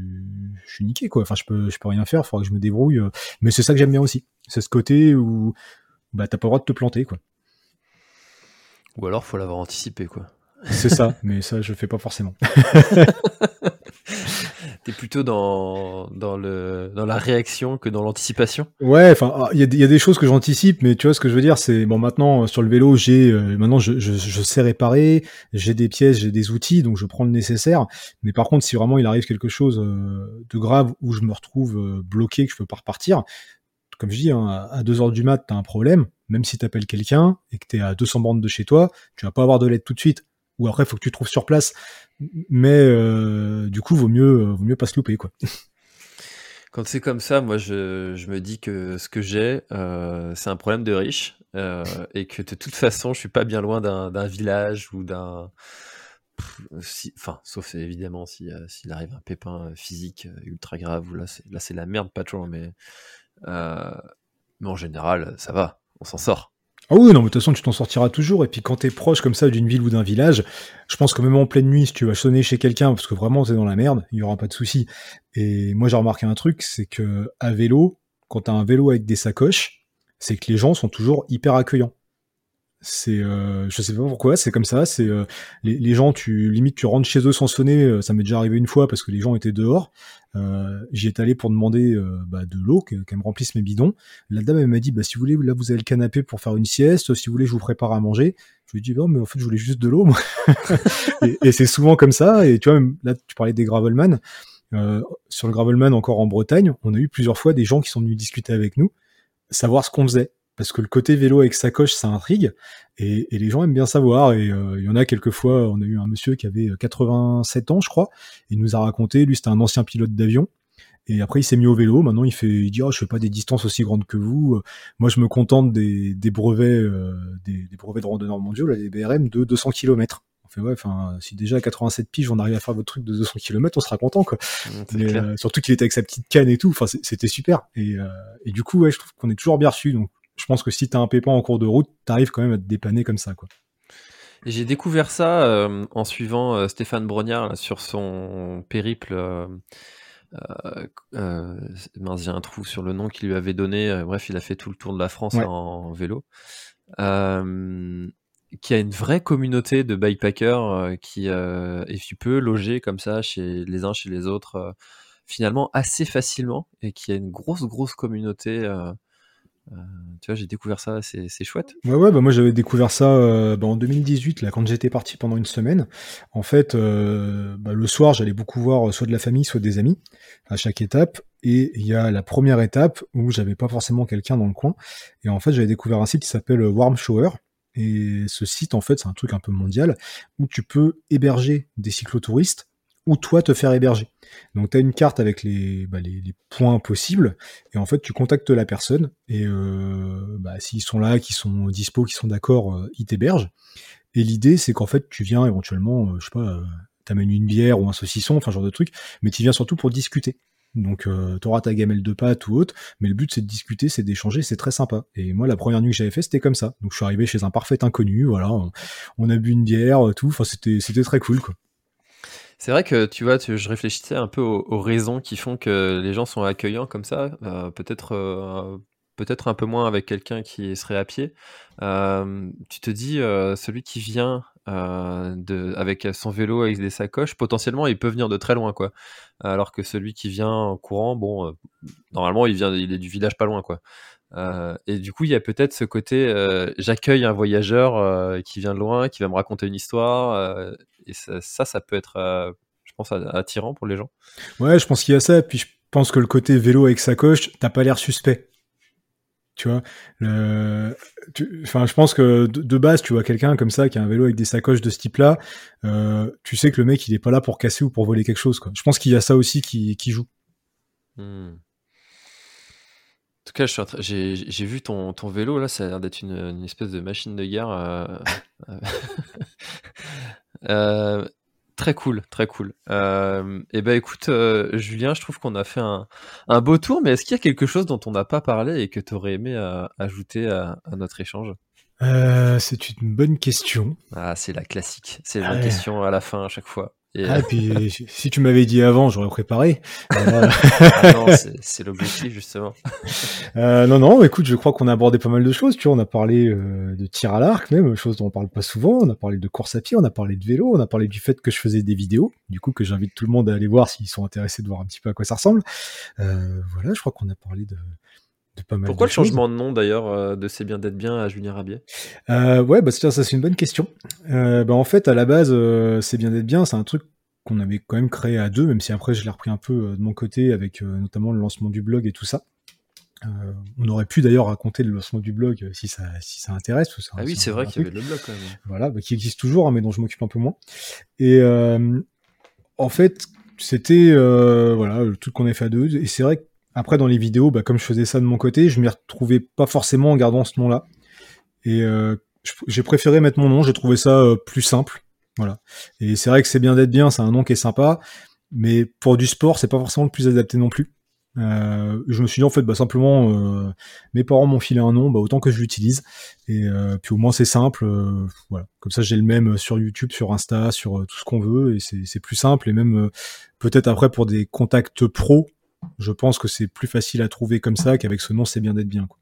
je suis niqué, quoi. Enfin, je peux, je peux rien faire, il faudra que je me débrouille. Euh. Mais c'est ça que j'aime bien aussi. C'est ce côté où bah, t'as pas le droit de te planter, quoi. Ou alors, faut l'avoir anticipé, quoi. C'est ça, mais ça, je fais pas forcément. T'es plutôt dans, dans, le, dans la réaction que dans l'anticipation? Ouais, enfin, ah, il y, a des choses que j'anticipe, mais tu vois ce que je veux dire, c'est bon maintenant sur le vélo, j'ai euh, maintenant je, je, sais réparer, j'ai des pièces, j'ai des outils, donc je prends le nécessaire. Mais par contre, si vraiment il arrive quelque chose euh, de grave où je me retrouve euh, bloqué, que je peux pas repartir, comme je dis, hein, à 2 heures du mat, t'as un problème, même si t'appelles quelqu'un et que t'es à 200 bandes de chez toi, tu vas pas avoir de l'aide tout de suite ou après faut que tu trouves sur place. Mais euh, du coup, vaut mieux, euh, vaut mieux pas se louper, quoi. Quand c'est comme ça, moi, je, je, me dis que ce que j'ai, euh, c'est un problème de riche et que de toute façon, je suis pas bien loin d'un village ou d'un, enfin, sauf évidemment si s'il arrive un pépin physique ultra grave ou là, c'est la merde, pas toujours, mais mais en général, ça va, on s'en sort. Ah oui, non, mais de toute façon, tu t'en sortiras toujours. Et puis quand t'es proche comme ça d'une ville ou d'un village, je pense que même en pleine nuit, si tu vas sonner chez quelqu'un, parce que vraiment t'es dans la merde, il y aura pas de souci. Et moi, j'ai remarqué un truc, c'est que à vélo, quand t'as un vélo avec des sacoches, c'est que les gens sont toujours hyper accueillants. C'est, euh, je sais pas pourquoi, c'est comme ça. C'est euh, les, gens, tu limite, tu rentres chez eux sans sonner. Euh, ça m'est déjà arrivé une fois parce que les gens étaient dehors. Euh, J'y étais allé pour demander bah, de l'eau, qu'elle me remplisse mes bidons. La dame elle m'a dit, bah si vous voulez, là vous avez le canapé pour faire une sieste. Si vous voulez, je vous prépare à manger. Je lui ai dit, non, mais en fait, je voulais juste de l'eau. et, c'est souvent comme ça. Et tu vois, là, tu parlais des gravelman. sur le gravelman, encore en Bretagne, on a eu plusieurs fois des gens qui sont venus discuter avec nous, savoir ce qu'on faisait parce que le côté vélo avec sacoche, ça intrigue, et, les gens aiment bien savoir. Et il y en a quelques fois, on a eu un monsieur qui avait 87 ans, je crois, il nous a raconté, lui c'était un ancien pilote d'avion, et après, il s'est mis au vélo. Maintenant, il fait, il dit, oh, je fais pas des distances aussi grandes que vous. Moi, je me contente des, des brevets, euh, des, des, brevets de randonneurs mondiaux, là, les BRM de 200 km. On fait, ouais, enfin, si déjà à 87 piges, on arrive à faire votre truc de 200 km, on sera content, quoi. Mmh, euh, surtout qu'il était avec sa petite canne et tout. Enfin, c'était super. Et, euh, et du coup, ouais, je trouve qu'on est toujours bien reçu. Donc, je pense que si t'as un pépin en cours de route, t'arrives quand même à te dépanner comme ça, quoi. J'ai découvert ça en suivant Stéphane Brognard sur son périple euh, euh, mince, j'ai un trou sur le nom qu'il lui avait donné. Euh, bref, il a fait tout le tour de la France en, vélo. qui a une vraie communauté de bikepackers qui est peu logé comme ça chez les uns chez les autres finalement assez facilement et qui a une grosse grosse communauté euh, tu vois, j'ai découvert ça, c'est chouette. Ouais, ouais, bah moi j'avais découvert ça euh, bah, en 2018, là, quand j'étais parti pendant une semaine. En fait, euh, bah, le soir, j'allais beaucoup voir soit de la famille, soit des amis à chaque étape. Et il y a la première étape où j'avais pas forcément quelqu'un dans le coin. Et en fait, j'avais découvert un site qui s'appelle Warm Shower. Et ce site, en fait, c'est un truc un peu mondial où tu peux héberger des cyclotouristes ou toi te faire héberger. Donc tu as une carte avec bah, les, les, points possibles, et en fait tu contactes la personne, et euh, bah, s'ils sont là, qu'ils sont dispo, qu'ils sont d'accord, euh, ils t'hébergent. Et l'idée c'est qu'en fait tu viens éventuellement, euh, je sais pas, t'amènes une bière ou un saucisson, enfin genre de truc, mais tu viens surtout pour discuter. Donc tu auras ta gamelle de pâtes ou autre, mais le but c'est de discuter, c'est d'échanger, c'est très sympa. Et moi la première nuit que j'avais fait c'était comme ça. Donc je suis arrivé chez un parfait inconnu, voilà, on, on a bu une bière, tout, enfin c'était c'était très cool quoi. C'est vrai que tu vois, je réfléchissais un peu aux, raisons qui font que les gens sont accueillants comme ça. Euh, peut-être, euh, peut-être un peu moins avec quelqu'un qui serait à pied. Euh, tu te dis, celui qui vient avec son vélo avec des sacoches, potentiellement, il peut venir de très loin, quoi. Alors que celui qui vient en courant, bon, normalement, il vient, il est du village pas loin, quoi. Et du coup, il y a peut-être ce côté, j'accueille un voyageur qui vient de loin, qui va me raconter une histoire, et ça, ça, peut être, euh, je pense, attirant pour les gens. Ouais, je pense qu'il y a ça. Puis je pense que le côté vélo avec sacoche, t'as pas l'air suspect. Tu vois, le... enfin, je pense que de, base, tu vois quelqu'un comme ça qui a un vélo avec des sacoches de ce type-là, euh, tu sais que le mec il est pas là pour casser ou pour voler quelque chose. Quoi. Je pense qu'il y a ça aussi qui, qui joue. Hmm. En tout cas, j'ai vu ton, ton, vélo là, ça a l'air d'être une, une, espèce de machine de guerre. Euh... Euh, très cool, très cool. Euh, et ben écoute, euh, Julien, je trouve qu'on a fait un, un, beau tour, mais est-ce qu'il y a quelque chose dont on n'a pas parlé et que tu aurais aimé ajouter à, à, notre échange? C'est une bonne question. Ah, c'est la classique. C'est la question à la fin à chaque fois. Et ah, puis si tu m'avais dit avant, j'aurais préparé. Euh, ah non, c'est l'objectif justement. euh, non, non, écoute, je crois qu'on a abordé pas mal de choses. Tu vois, on a parlé euh, de tir à l'arc, même chose dont on parle pas souvent. On a parlé de course à pied, on a parlé de vélo, on a parlé du fait que je faisais des vidéos. Du coup, que j'invite tout le monde à aller voir s'ils sont intéressés de voir un petit peu à quoi ça ressemble. Euh, voilà, je crois qu'on a parlé de, pourquoi le changement de nom d'ailleurs euh, de C'est bien d'être bien à Julien Rabier? Euh, Ouais, bah ça c'est une bonne question. Euh, bah, en fait, à la base, C'est bien d'être bien, c'est un truc qu'on avait quand même créé à deux, même si après je l'ai repris un peu de mon côté avec notamment le lancement du blog et tout ça. on aurait pu d'ailleurs raconter le lancement du blog si ça, si ça intéresse. ah oui, c'est vrai qu'il y avait le blog quand même. Voilà, bah, qui existe toujours, hein, mais dont je m'occupe un peu moins. Et en fait, c'était voilà le truc qu'on a fait à deux. Et c'est vrai que après, dans les vidéos, bah, comme je faisais ça de mon côté, je m'y retrouvais pas forcément en gardant ce nom-là. Et euh, j'ai préféré mettre mon nom, j'ai trouvé ça euh, plus simple. Voilà. Et c'est vrai que c'est bien d'être bien, c'est un nom qui est sympa, mais pour du sport, c'est pas forcément le plus adapté non plus. Euh, je me suis dit en fait, bah simplement, euh, mes parents m'ont filé un nom, bah autant que je l'utilise. Et euh, puis au moins c'est simple, voilà. Comme ça j'ai le même sur YouTube, sur Insta, sur tout ce qu'on veut, et c'est plus simple. Et même peut-être après pour des contacts pro, je pense que c'est plus facile à trouver comme ça qu'avec ce nom, c'est bien d'être bien. Quoi.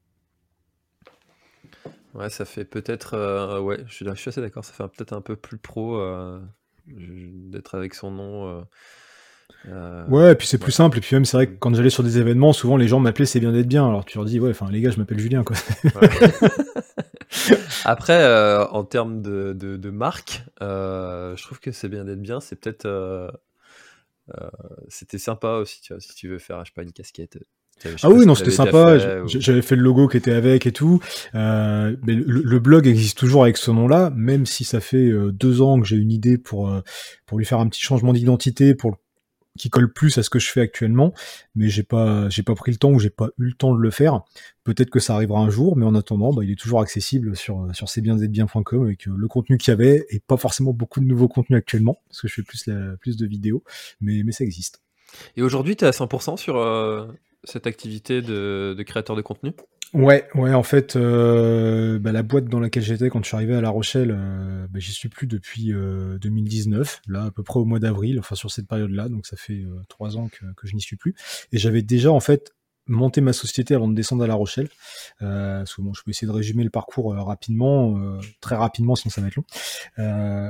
Ouais, ça fait peut-être. Euh, ouais, je suis, je suis assez d'accord, ça fait peut-être un peu plus pro euh, d'être avec son nom. Euh, ouais, et puis c'est plus simple. Et puis même, c'est vrai que quand j'allais sur des événements, souvent les gens m'appelaient c'est bien d'être bien. Alors tu leur dis, ouais, enfin les gars, je m'appelle Julien, quoi. Après, en termes de, de, de marque, je trouve que c'est bien d'être bien. C'est peut-être c'était sympa aussi, tu vois, si tu veux faire, je sais pas, une casquette Ah oui, non, c'était sympa. J'avais fait le logo qui était avec et tout. Euh, mais le, blog existe toujours avec ce nom-là, même si ça fait euh, deux ans que j'ai une idée pour euh, pour lui faire un petit changement d'identité, pour qui colle plus à ce que je fais actuellement. Mais j'ai pas j'ai pas pris le temps ou j'ai pas eu le temps de le faire. Peut-être que ça arrivera un jour, mais en attendant, bah, il est toujours accessible sur sur cbienzetbien.com avec le contenu qu'il y avait et pas forcément beaucoup de nouveaux contenus actuellement parce que je fais plus la, plus de vidéos, mais mais ça existe. Et aujourd'hui, tu es à 100% sur, cette activité de, créateur de contenu? Ouais, ouais, en fait, euh, bah, la boîte dans laquelle j'étais quand je suis arrivé à La Rochelle, euh, bah, j'y suis plus depuis 2019, euh, là à peu près au mois d'avril, enfin sur cette période-là, donc ça fait trois ans que, je n'y suis plus. Et j'avais déjà en fait monté ma société avant de descendre à La Rochelle. Euh, bon, je peux essayer de résumer le parcours rapidement, très rapidement, sinon ça va être long.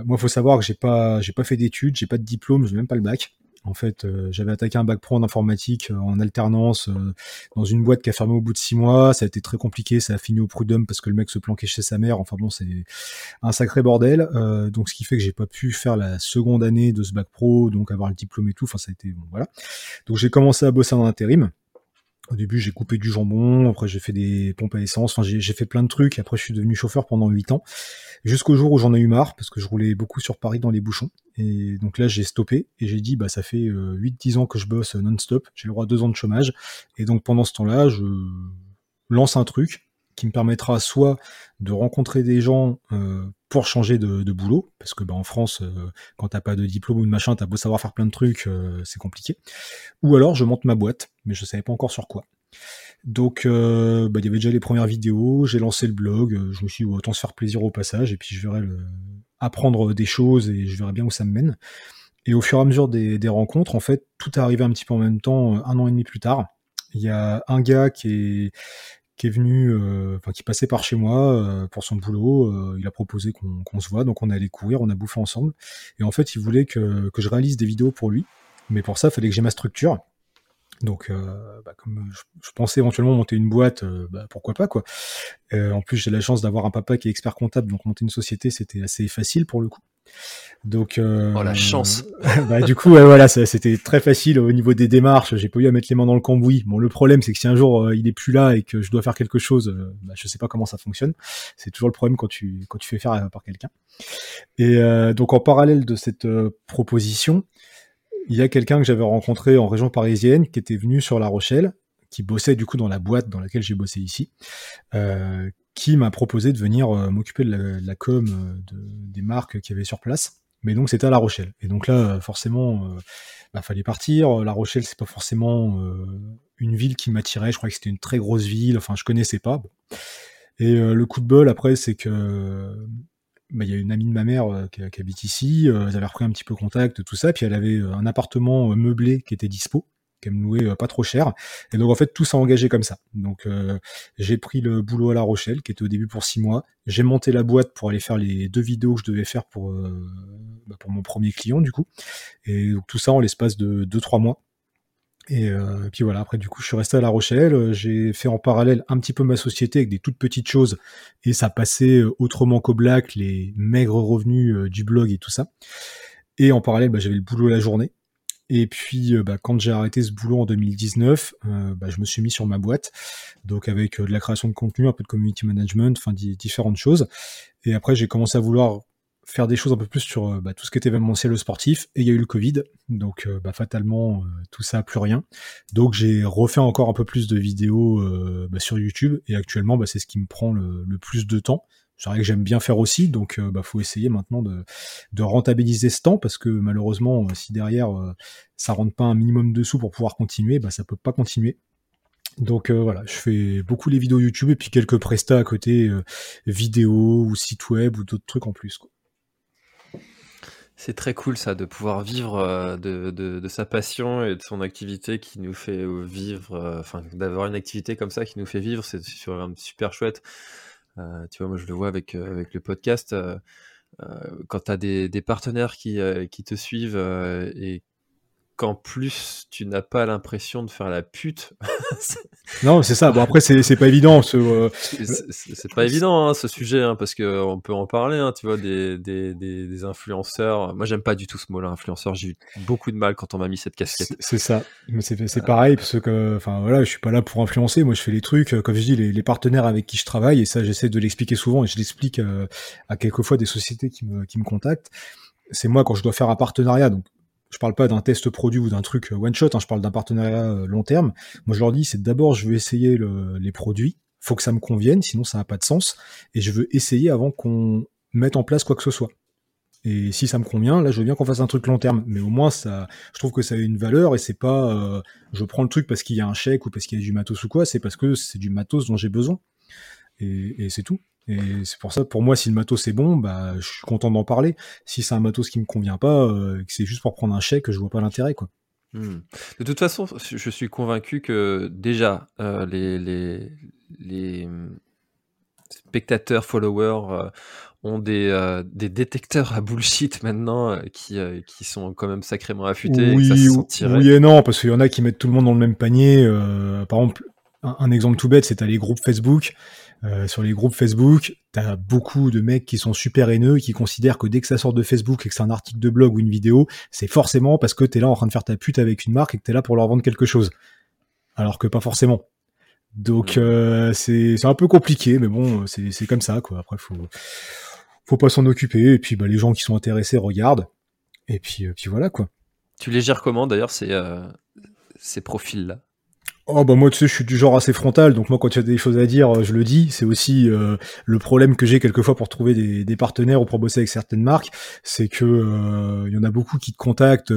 moi, il faut savoir que j'ai pas, j'ai pas fait d'études, j'ai pas de diplôme, j'ai même pas le bac. En fait, euh, j'avais attaqué un bac pro en informatique euh, en alternance euh, dans une boîte qui a fermé au bout de six mois. Ça a été très compliqué, ça a fini au prud'homme parce que le mec se planquait chez sa mère. Enfin bon, c'est un sacré bordel. donc ce qui fait que j'ai pas pu faire la seconde année de ce bac pro, donc avoir le diplôme et tout. Enfin ça a été voilà. Donc j'ai commencé à bosser en intérim. Au début, j'ai coupé du jambon, après j'ai fait des pompes à essence, enfin j'ai fait plein de trucs, après je suis devenu chauffeur pendant 8 ans, jusqu'au jour où j'en ai eu marre, parce que je roulais beaucoup sur Paris dans les bouchons, et donc là j'ai stoppé, et j'ai dit, bah ça fait 8-10 euh, ans que je bosse non-stop, j'ai le droit à 2 ans de chômage, et donc pendant ce temps-là, je lance un truc qui me permettra soit de rencontrer des gens euh, pour changer de, boulot, parce que bah, en France, euh, quand t'as pas de diplôme ou de machin, t'as beau savoir faire plein de trucs, euh, c'est compliqué. Ou alors je monte ma boîte, mais je savais pas encore sur quoi. Donc euh, bah, il y avait déjà les premières vidéos, j'ai lancé le blog, je me suis dit autant se faire plaisir au passage, et puis je verrai le... apprendre des choses et je verrai bien où ça me mène. Et au fur et à mesure des, des rencontres, en fait, tout est arrivé un petit peu en même temps, un an et demi plus tard. Il y a un gars qui est, qui est venu, euh, enfin qui passait par chez moi euh, pour son boulot. Euh, il a proposé qu'on se voit, donc on est allé courir, on a bouffé ensemble. Et en fait, il voulait que, que je réalise des vidéos pour lui, mais pour ça, il fallait que j'ai ma structure. Donc, bah, comme je, pensais éventuellement monter une boîte, bah, pourquoi pas quoi. en plus, j'ai la chance d'avoir un papa qui est expert comptable, donc monter une société, c'était assez facile pour le coup. Donc, euh, oh la chance. bah, du coup, voilà, c'était très facile au niveau des démarches. J'ai pas eu à mettre les mains dans le cambouis. Bon, le problème, c'est que si un jour euh, il est plus là et que je dois faire quelque chose, euh, bah, je sais pas comment ça fonctionne. C'est toujours le problème quand tu quand tu fais faire par quelqu'un. Et donc, en parallèle de cette proposition, il y a quelqu'un que j'avais rencontré en région parisienne qui était venu sur La Rochelle, qui bossait du coup dans la boîte dans laquelle j'ai bossé ici, qui m'a proposé de venir m'occuper de la, com de, des marques qu'il y avait sur place. Mais donc c'était à La Rochelle. Et donc là, forcément, euh, bah, fallait partir. La Rochelle, c'est pas forcément euh, une ville qui m'attirait. Je crois que c'était une très grosse ville. Enfin, je connaissais pas. Et euh, le coup de bol après, c'est que bah, il y a une amie de ma mère qui, qui, habite ici. elle avait repris un petit peu contact, tout ça. Puis elle avait un appartement meublé qui était dispo qu'elle me louait euh, pas trop cher. Et donc en fait tout s'est engagé comme ça. Donc euh, j'ai pris le boulot à La Rochelle, qui était au début pour six mois. J'ai monté la boîte pour aller faire les deux vidéos que je devais faire pour euh, bah, pour mon premier client du coup. Et donc tout ça en l'espace de deux trois mois. Et, puis voilà, après du coup je suis resté à La Rochelle, j'ai fait en parallèle un petit peu ma société avec des toutes petites choses, et ça passait autrement qu'au black, les maigres revenus du blog et tout ça. Et en parallèle, bah, j'avais le boulot la journée, et puis, euh, bah, quand j'ai arrêté ce boulot en 2019, euh, bah, je me suis mis sur ma boîte, donc avec euh, de la création de contenu, un peu de community management, enfin différentes choses. Et après, j'ai commencé à vouloir faire des choses un peu plus sur bah, tout ce qui était événementiel sportif. Et il y a eu le Covid, donc bah, fatalement, tout ça plus rien. Donc j'ai refait encore un peu plus de vidéos bah, sur YouTube. Et actuellement, bah, c'est ce qui me prend le, plus de temps c'est vrai que j'aime bien faire aussi, donc euh, bah, faut essayer maintenant de, de, rentabiliser ce temps parce que malheureusement, euh, si derrière euh, ça rentre pas un minimum de sous pour pouvoir continuer, bah ça peut pas continuer. Donc voilà, je fais beaucoup les vidéos YouTube et puis quelques prestats à côté, vidéos ou site web ou d'autres trucs en plus. C'est très cool ça, de pouvoir vivre de, de, sa passion et de son activité qui nous fait vivre, enfin d'avoir une activité comme ça qui nous fait vivre, c'est super chouette. Euh, tu vois, moi je le vois avec, euh, le podcast. Euh, quand tu as des, des, partenaires qui, qui te suivent et qu'en plus tu n'as pas l'impression de faire la pute. non, c'est ça. Bon après c'est pas évident. Ce, c'est pas évident hein, ce sujet hein, parce que on peut en parler. Hein, tu vois des, des, des, des influenceurs. Moi j'aime pas du tout ce mot-là, influenceur. J'ai eu beaucoup de mal quand on m'a mis cette casquette. C'est ça. Mais c'est euh. pareil parce que enfin voilà, je suis pas là pour influencer. Moi je fais les trucs comme je dis les, les partenaires avec qui je travaille et ça j'essaie de l'expliquer souvent et je l'explique euh, à quelques fois des sociétés qui me qui me contactent. C'est moi quand je dois faire un partenariat donc je parle pas d'un test produit ou d'un truc euh, one shot, hein, je parle d'un partenariat euh, long terme. Moi, je leur dis, c'est d'abord, je veux essayer les produits. Faut que ça me convienne, sinon ça n'a pas de sens. Et je veux essayer avant qu'on mette en place quoi que ce soit. Et si ça me convient, là, je veux bien qu'on fasse un truc long terme. Mais au moins, ça, je trouve que ça a une valeur et c'est pas, euh, je prends le truc parce qu'il y a un chèque ou parce qu'il y a du matos ou quoi. C'est parce que c'est du matos dont j'ai besoin. et c'est tout. Et c'est pour ça, pour moi, si le matos est bon, bah, je suis content d'en parler. Si c'est un matos qui me convient pas, euh, que c'est juste pour prendre un chèque, je vois pas l'intérêt, quoi. Hmm. De toute façon, je suis convaincu que déjà euh, les, les, les, spectateurs, followers euh, ont des, des détecteurs à bullshit maintenant qui, qui sont quand même sacrément affûtés. Oui, et oui et non, parce qu'il y en a qui mettent tout le monde dans le même panier. par exemple, un, un exemple tout bête, c'est à les groupes Facebook. Euh, sur les groupes Facebook, t'as beaucoup de mecs qui sont super haineux, qui considèrent que dès que ça sort de Facebook et que c'est un article de blog ou une vidéo, c'est forcément parce que t'es là en train de faire ta pute avec une marque et que t'es là pour leur vendre quelque chose. Alors que pas forcément. Donc euh, c'est un peu compliqué, mais bon, c'est comme ça quoi. Après faut faut pas s'en occuper et puis bah, les gens qui sont intéressés regardent et puis euh, puis voilà quoi. Tu les gères comment d'ailleurs ces ces profils là Oh bah moi tu sais je suis du genre assez frontal donc moi quand il y a des choses à dire euh, je le dis. C'est aussi euh, le problème que j'ai quelquefois pour trouver des, partenaires ou pour bosser avec certaines marques c'est que il euh, y en a beaucoup qui te contactent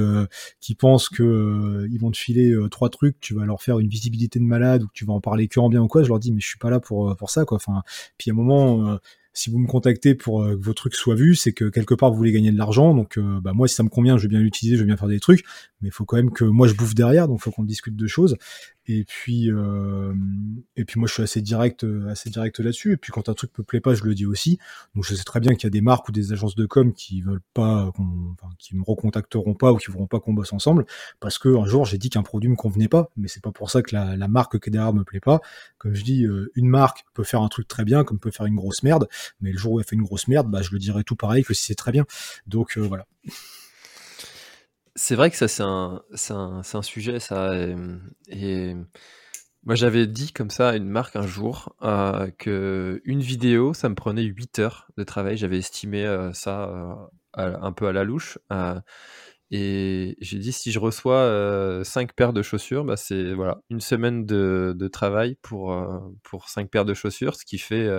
qui pensent que ils vont te filer trois trucs tu vas leur faire une visibilité de malade ou que tu vas en parler que en bien ou quoi. Je leur dis mais je suis pas là pour pour ça quoi. Enfin puis à un moment si vous me contactez pour que vos trucs soient vus, c'est que quelque part vous voulez gagner de l'argent. Donc bah moi si ça me convient, je vais bien l'utiliser, je vais bien faire des trucs, mais il faut quand même que moi je bouffe derrière, donc il faut qu'on discute de choses. Et puis, euh, et puis moi, je suis assez direct, euh, assez direct là-dessus. Et puis, quand un truc me plaît pas, je le dis aussi. Donc, je sais très bien qu'il y a des marques ou des agences de com qui veulent pas, enfin, qui me recontacteront pas ou qui voudront pas qu'on bosse ensemble, parce que un jour, j'ai dit qu'un produit me convenait pas. Mais c'est pas pour ça que la, la marque qui est derrière me plaît pas. Comme je dis, euh, une marque peut faire un truc très bien, comme peut faire une grosse merde. Mais le jour où elle fait une grosse merde, bah, je le dirai tout pareil que si c'est très bien. Donc voilà. C'est vrai que ça, c'est un, un, un, sujet, ça. Et, moi, j'avais dit comme ça à une marque un jour euh, que une vidéo, ça me prenait 8 heures de travail. J'avais estimé euh, ça euh, un peu à la louche. Euh, et j'ai dit si je reçois 5 paires de chaussures, bah c'est voilà une semaine de, de travail pour, pour 5 paires de chaussures, ce qui fait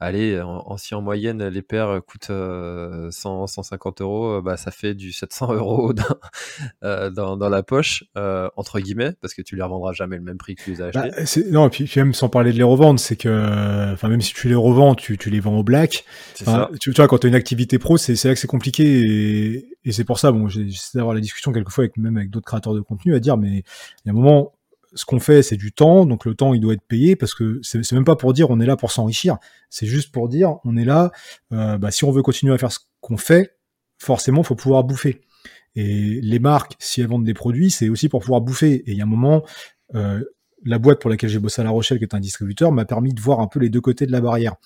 allez, en, si en moyenne les paires coûtent 100, euh, 150 euros, euh, bah, ça fait du 700 euros euh, dans, dans, la poche, entre guillemets, parce que tu les revendras jamais le même prix que tu les as bah, achetés. non, et puis, même sans parler de les revendre, c'est que, enfin, même si tu les revends, tu, tu les vends au black. Tu, tu, vois, quand tu as une activité pro, c'est là que c'est compliqué et, et c'est pour ça, bon, j'essaie d'avoir la discussion quelquefois avec même avec d'autres créateurs de contenu à dire, mais il y a un moment, ce qu'on fait, c'est du temps, donc le temps, il doit être payé parce que c'est même pas pour dire on est là pour s'enrichir, c'est juste pour dire on est là, euh, bah, si on veut continuer à faire ce qu'on fait, forcément, faut pouvoir bouffer. Et les marques, si elles vendent des produits, c'est aussi pour pouvoir bouffer. Et il y a un moment, euh, la boîte pour laquelle j'ai bossé à La Rochelle, qui est un distributeur, m'a permis de voir un peu les deux côtés de la barrière.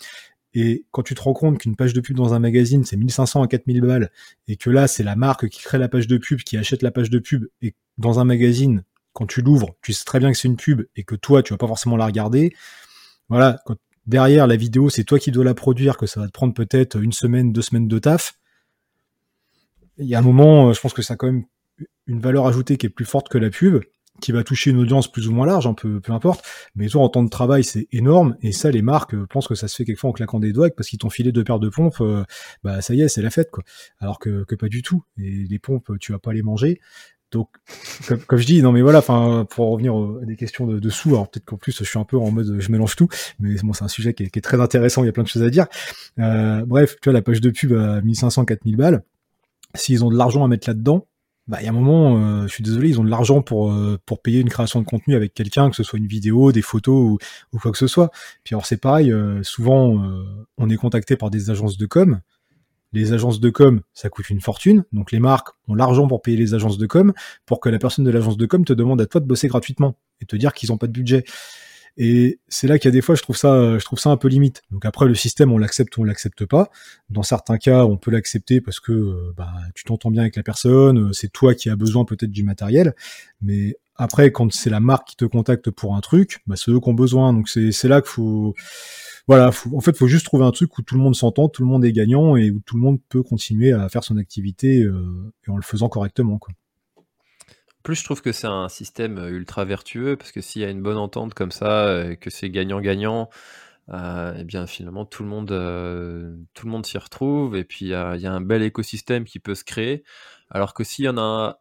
Et quand tu te rends compte qu'une page de pub dans un magazine, c'est 1500 à 4000 balles, et que là, c'est la marque qui crée la page de pub, qui achète la page de pub, et dans un magazine, quand tu l'ouvres, tu sais très bien que c'est une pub et que toi, tu vas pas forcément la regarder. Voilà, quand derrière la vidéo, c'est toi qui dois la produire, que ça va te prendre peut-être une semaine, deux semaines de taf. Il y a un moment, euh, je pense que ça a quand même une valeur ajoutée qui est plus forte que la pub, qui va toucher une audience plus ou moins large, un peu, peu importe. Mais toi, en temps de travail, c'est énorme. Et ça, les marques euh, pensent que ça se fait quelquefois en claquant des doigts, parce qu'ils t'ont filé deux paires de pompes, euh, bah ça y est, c'est la fête. Alors que, que pas du tout. Et les pompes, tu vas pas les manger. Donc, comme, je dis, non mais voilà, enfin, pour revenir à des questions de, de sous, alors peut-être qu'en plus je suis un peu en mode je mélange tout, mais bon, c'est un sujet qui est, qui est, très intéressant, il y a plein de choses à dire. Euh, bref, tu vois, la page de pub à 1500, 4000 balles, s'ils ont de l'argent à mettre là-dedans, bah, il y a un moment, euh, je suis désolé, ils ont de l'argent pour euh, pour payer une création de contenu avec quelqu'un, que ce soit une vidéo, des photos ou, ou quoi que ce soit. Puis alors c'est pareil, euh, souvent on est contacté par des agences de com les agences de com, ça coûte une fortune. Donc les marques ont l'argent pour payer les agences de com, pour que la personne de l'agence de com te demande à toi de bosser gratuitement et te dire qu'ils n'ont pas de budget. Et c'est là qu'il y a des fois, je trouve ça, je trouve ça un peu limite. Donc après, le système, on l'accepte ou on l'accepte pas. Dans certains cas, on peut l'accepter parce que euh, bah, tu t'entends bien avec la personne, euh, c'est toi qui as besoin peut-être du matériel. Mais après, quand c'est la marque qui te contacte pour un truc, bah, c'est eux qui ont besoin. Donc c'est là qu'il faut, voilà, en fait, faut juste trouver un truc où tout le monde s'entend, tout le monde est gagnant et où tout le monde peut continuer à faire son activité euh, et en le faisant correctement. Plus je trouve que c'est un système euh, ultra vertueux parce que s'il y a une bonne entente comme ça, euh, que c'est gagnant-gagnant, euh, eh bien finalement tout le monde, s'y retrouve et puis il y a, y a, un bel écosystème qui peut se créer. Alors que s'il y en a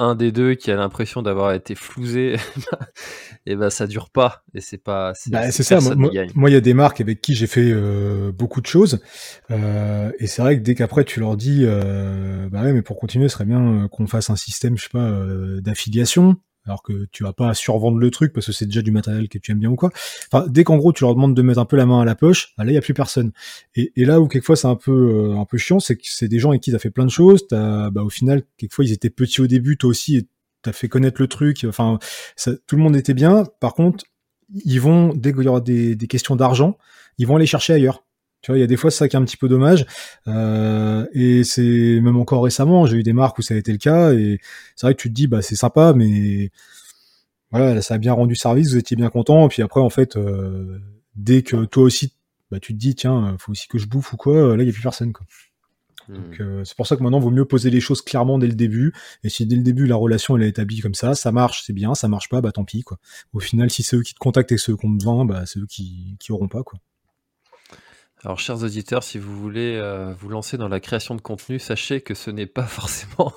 un des deux qui a l'impression d'avoir été flousé, et ben ça dure pas. Et c'est pas. C'est bah, ça. Moi, il y a des marques avec qui j'ai fait euh, beaucoup de choses, euh, et c'est vrai que dès qu'après tu leur dis, euh, bah ouais, mais pour continuer, ce serait bien qu'on fasse un système, je sais pas, d'affiliation alors que tu vas pas survendre le truc parce que c'est déjà du matériel que tu aimes bien ou quoi. Enfin, dès qu'en gros tu leur demandes de mettre un peu la main à la poche, bah là il y a plus personne. Et, et, là où quelquefois c'est un peu euh, un peu chiant, c'est que c'est des gens avec qui t'as fait plein de choses. T'as, bah au final quelquefois ils étaient petits au début, toi aussi, t'as fait connaître le truc. Enfin, ça, tout le monde était bien. Par contre, ils vont dès qu'il y aura des, des questions d'argent, ils vont aller chercher ailleurs. Tu vois, il y a des fois c'est ça qui est un petit peu dommage. Euh, et c'est même encore récemment, j'ai eu des marques où ça a été le cas. Et c'est vrai que tu te dis, bah c'est sympa, mais voilà, ça a bien rendu service, vous étiez bien content. Et puis après, en fait, euh, dès que toi aussi, bah tu te dis, tiens, faut aussi que je bouffe ou quoi, là il y a plus personne. Quoi. Hmm. Donc euh, c'est pour ça que maintenant, il vaut mieux poser les choses clairement dès le début. Et si dès le début la relation elle est établie comme ça, ça marche, c'est bien. Ça marche pas, bah tant pis quoi. Au final, si c'est eux qui te contactent et ceux qui ont besoin, bah c'est eux qui qui auront pas quoi. Alors, chers auditeurs, si vous voulez euh, vous lancer dans la création de contenu, sachez que ce n'est pas forcément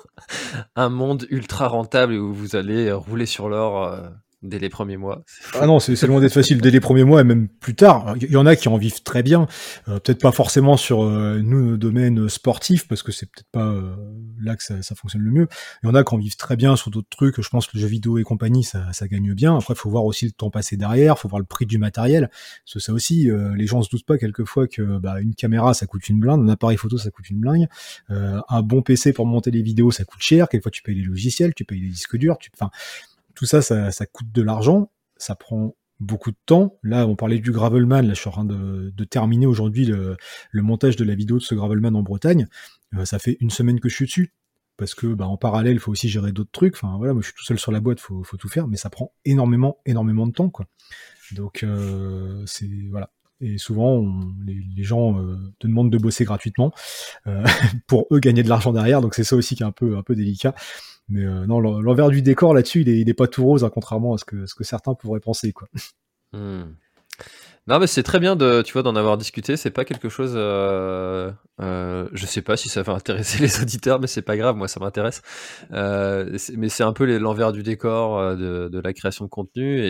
un monde ultra rentable où vous allez rouler sur l'or euh, dès les premiers mois. Ah non, c'est loin d'être facile dès les premiers mois et même plus tard. Il y en a qui en vivent très bien, euh, peut-être pas forcément sur euh, nous nos domaines sportifs parce que c'est peut-être pas euh, là que ça, ça, fonctionne le mieux. Il y en a qui en vivent très bien sur d'autres trucs. Je pense que le jeu vidéo et compagnie ça, ça gagne bien. Après, il faut voir aussi le temps passé derrière, faut voir le prix du matériel. Parce ça aussi, les gens se doutent pas quelquefois que bah, une caméra ça coûte une blinde, un appareil photo ça coûte une blinde, un bon PC pour monter les vidéos ça coûte cher. Quelquefois tu payes les logiciels, tu payes les disques durs, tu, enfin tout ça, ça, coûte de l'argent, ça prend beaucoup de temps. Là, on parlait du Gravelman, là je suis en train de, terminer aujourd'hui le, montage de la vidéo de ce Gravelman en Bretagne. Euh, ça fait une semaine que je suis dessus. Parce que bah, en parallèle, il faut aussi gérer d'autres trucs. Enfin voilà, moi je suis tout seul sur la boîte, faut, faut tout faire, mais ça prend énormément, énormément de temps, quoi. Donc euh, c'est voilà. Et souvent, les, gens euh, te demandent de bosser gratuitement pour eux gagner de l'argent derrière. Donc c'est ça aussi qui est un peu un peu délicat. Mais euh, non, l'envers du décor là-dessus, il il est, pas tout rose, hein, contrairement à ce que, ce que certains pourraient penser, quoi. Hmm. Non, mais c'est très bien de, tu vois, d'en avoir discuté. C'est pas quelque chose. Euh, euh, je sais pas si ça va intéresser les auditeurs, mais c'est pas grave. Moi, ça m'intéresse. Euh, mais c'est un peu l'envers du décor euh, de, la création de contenu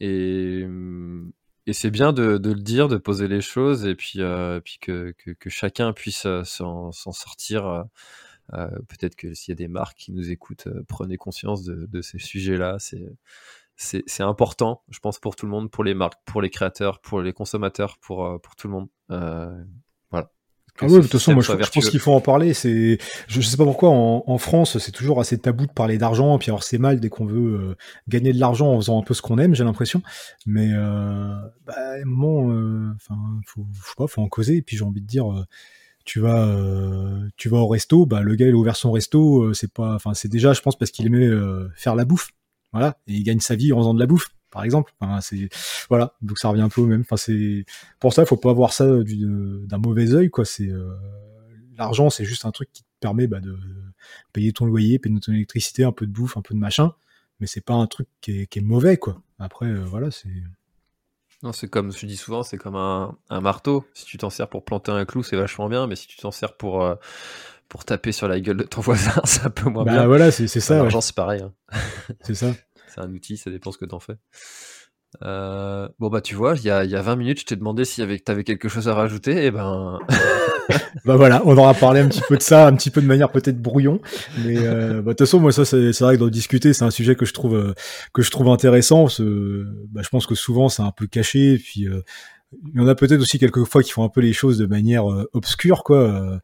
et c'est bien de, le dire, de poser les choses et puis que, chacun puisse s'en sortir euh, peut-être que s'il y a des marques qui nous écoutent, euh, prenez conscience de, ces sujets-là. C'est important, je pense, pour tout le monde, pour les marques, pour les créateurs, pour les consommateurs, pour, euh, pour tout le monde. voilà. Ah ouais, de toute façon, moi, je, pense qu'il faut en parler. C'est, je, sais pas pourquoi en, France, c'est toujours assez tabou de parler d'argent, puis alors c'est mal dès qu'on veut gagner de l'argent en faisant un peu ce qu'on aime, j'ai l'impression. Mais bah, un moment, enfin, faut, faut pas, faut en causer. Et puis j'ai envie de dire, tu vas euh, tu vas au resto bah le gars il a ouvert son resto euh, c'est pas enfin c'est déjà je pense parce qu'il aimait euh, faire la bouffe voilà et il gagne sa vie en faisant de la bouffe par exemple enfin, c'est voilà donc ça revient un peu au même enfin c'est pour ça il faut pas voir ça d'un mauvais œil quoi c'est l'argent c'est juste un truc qui te permet bah, de payer ton loyer payer ton électricité un peu de bouffe un peu de machin mais c'est pas un truc qui est, qui est mauvais quoi. Après voilà c'est non, c'est comme je dis souvent, c'est comme un, marteau. Si tu t'en sers pour planter un clou, c'est vachement bien, mais si tu t'en sers pour, euh, pour taper sur la gueule de ton voisin, c'est un peu moins bah, bien. voilà, c'est ça. L'argent, c'est pareil. Hein. C'est ça. c'est un outil, ça dépend ce que t'en fais. Euh, bon bah tu vois, il y a, y a 20 minutes, je t'ai demandé si tu avais quelque chose à rajouter, et ben... bah voilà, on aura parlé un petit peu de ça, un petit peu de manière peut-être brouillon, mais euh, bah, de toute façon moi ça c'est vrai que d'en discuter c'est un sujet que je trouve euh, que je trouve intéressant. bah, je pense que souvent c'est un peu caché, et puis il y en a peut-être aussi quelques fois qui font un peu les choses de manière obscure, quoi.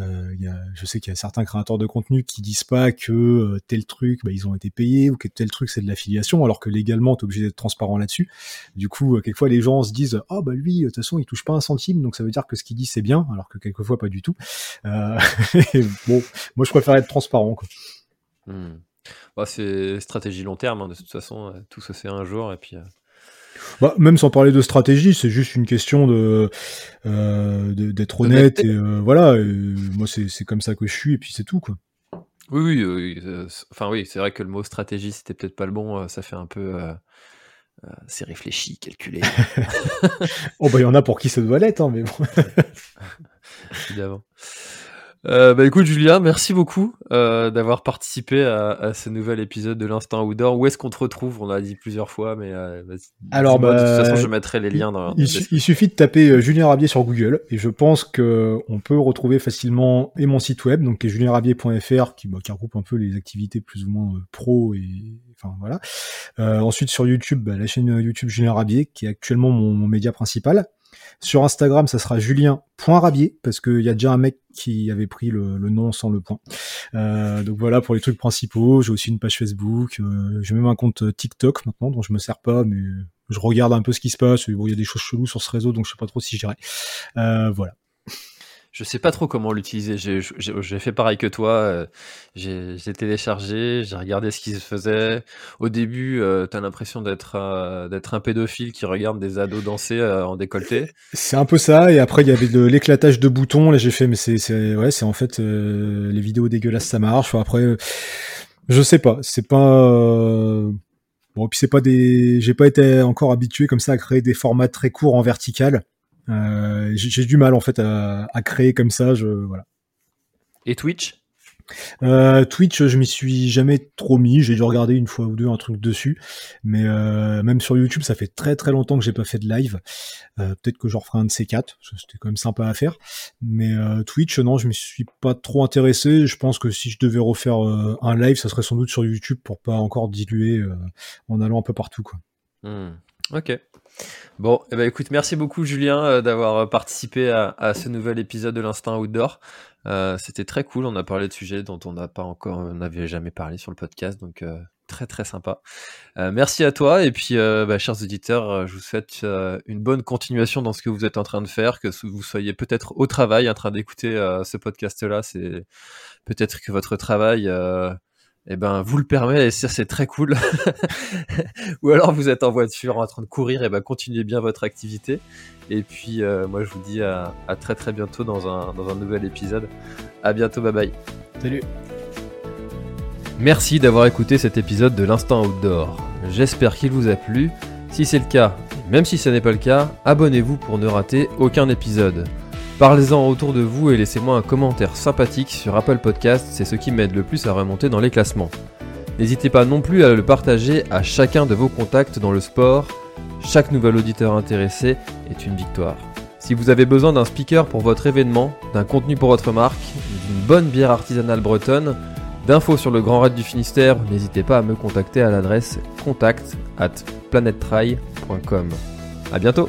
Euh, y a, je sais qu'il y a certains créateurs de contenu qui disent pas que euh, tel truc, bah, ils ont été payés ou que tel truc c'est de l'affiliation, alors que légalement t'es obligé d'être transparent là-dessus. Du coup, euh, quelquefois les gens se disent ah bah lui de toute façon il touche pas un centime, donc ça veut dire que ce qu'il dit c'est bien, alors que quelquefois pas du tout. Euh, bon, moi je préfère être transparent. Quoi. Hmm. Bah, c'est stratégie long terme, hein, de toute façon, tout se fait un jour et puis bah, même sans parler de stratégie, c'est juste une question de euh, d'être honnête et euh, voilà. moi, c'est comme ça que je suis et puis c'est tout quoi. Oui, oui, euh, enfin oui, c'est vrai que le mot stratégie c'était peut-être pas le bon. Ça fait un peu, c'est réfléchi, calculé. oh bah il y en a pour qui ça doit l'être, hein, mais bon. Évidemment. Euh, bah écoute Julien, merci beaucoup euh, d'avoir participé à, à, ce nouvel épisode de l'Instant Outdoor. Où est-ce qu'on te retrouve? On l'a dit plusieurs fois, mais euh, alors bah, de toute façon je mettrai les liens dans. Il, il suffit de taper euh, Julien Rabier sur Google et je pense que on peut retrouver facilement et mon site web donc julienrabier.fr qui, bah, qui regroupe un peu les activités plus ou moins euh, pro et enfin voilà. ensuite sur YouTube, bah, la chaîne YouTube Julien Rabier qui est actuellement mon, mon média principal. Sur Instagram, ça sera julien.rabier, parce qu'il y a déjà un mec qui avait pris le, nom sans le point. Euh, donc voilà pour les trucs principaux. J'ai aussi une page Facebook. Euh, j'ai même un compte TikTok maintenant, dont je me sers pas, mais je regarde un peu ce qui se passe. Bon, il y a des choses cheloues sur ce réseau, donc je sais pas trop si j'irai. Euh, voilà je sais pas trop comment l'utiliser. J'ai fait pareil que toi. Euh, j'ai téléchargé, j'ai regardé ce qui se faisait. Au début, euh, tu as l'impression d'être euh, d'être un pédophile qui regarde des ados danser en décolleté. C'est un peu ça. Et après, il y avait de l'éclatage de boutons. Là, j'ai fait, mais c'est ouais, c'est en fait les vidéos dégueulasses, ça marche. après, je sais pas. C'est pas bon. Puis c'est pas des. J'ai pas été encore habitué comme ça à créer des formats très courts en vertical. Euh, j'ai du mal en fait à, à, créer comme ça. Je, voilà. Et Twitch? Euh, Twitch, je m'y suis jamais trop mis. J'ai dû regarder une fois ou deux un truc dessus, mais euh, même sur YouTube, ça fait très très longtemps que j'ai pas fait de live. Euh, Peut-être que j'en referai un de ces quatre. C'était quand même sympa à faire. Mais euh, Twitch, non, je m'y suis pas trop intéressé. Je pense que si je devais refaire euh, un live, ça serait sans doute sur YouTube pour pas encore diluer en allant un peu partout, quoi. Hmm. Ok. Bon, eh ben, écoute, merci beaucoup Julien euh, d'avoir euh, participé à, ce nouvel épisode de l'Instinct Outdoor. Euh, c'était très cool, on a parlé de sujets dont on n'a pas encore, on n'avait jamais parlé sur le podcast, donc très très sympa. merci à toi et puis, bah, chers auditeurs, je vous souhaite une bonne continuation dans ce que vous êtes en train de faire, que vous soyez peut-être au travail en train d'écouter ce podcast-là. C'est peut-être que votre travail eh ben vous le permet et ça c'est très cool. Ou alors vous êtes en voiture en train de courir, et eh ben continuez bien votre activité. Et puis euh, moi je vous dis à, à, très très bientôt dans un, dans un nouvel épisode. À bientôt, bye bye. Salut. Merci d'avoir écouté cet épisode de l'Instant Outdoor. J'espère qu'il vous a plu. Si c'est le cas, même si ce n'est pas le cas, abonnez-vous pour ne rater aucun épisode. Parlez-en autour de vous et laissez-moi un commentaire sympathique sur Apple Podcast, c'est ce qui m'aide le plus à remonter dans les classements. N'hésitez pas non plus à le partager à chacun de vos contacts dans le sport. Chaque nouvel auditeur intéressé est une victoire. Si vous avez besoin d'un speaker pour votre événement, d'un contenu pour votre marque, d'une bonne bière artisanale bretonne, d'infos sur le Grand Raid du Finistère, n'hésitez pas à me contacter à l'adresse contact at planettry.com. A bientôt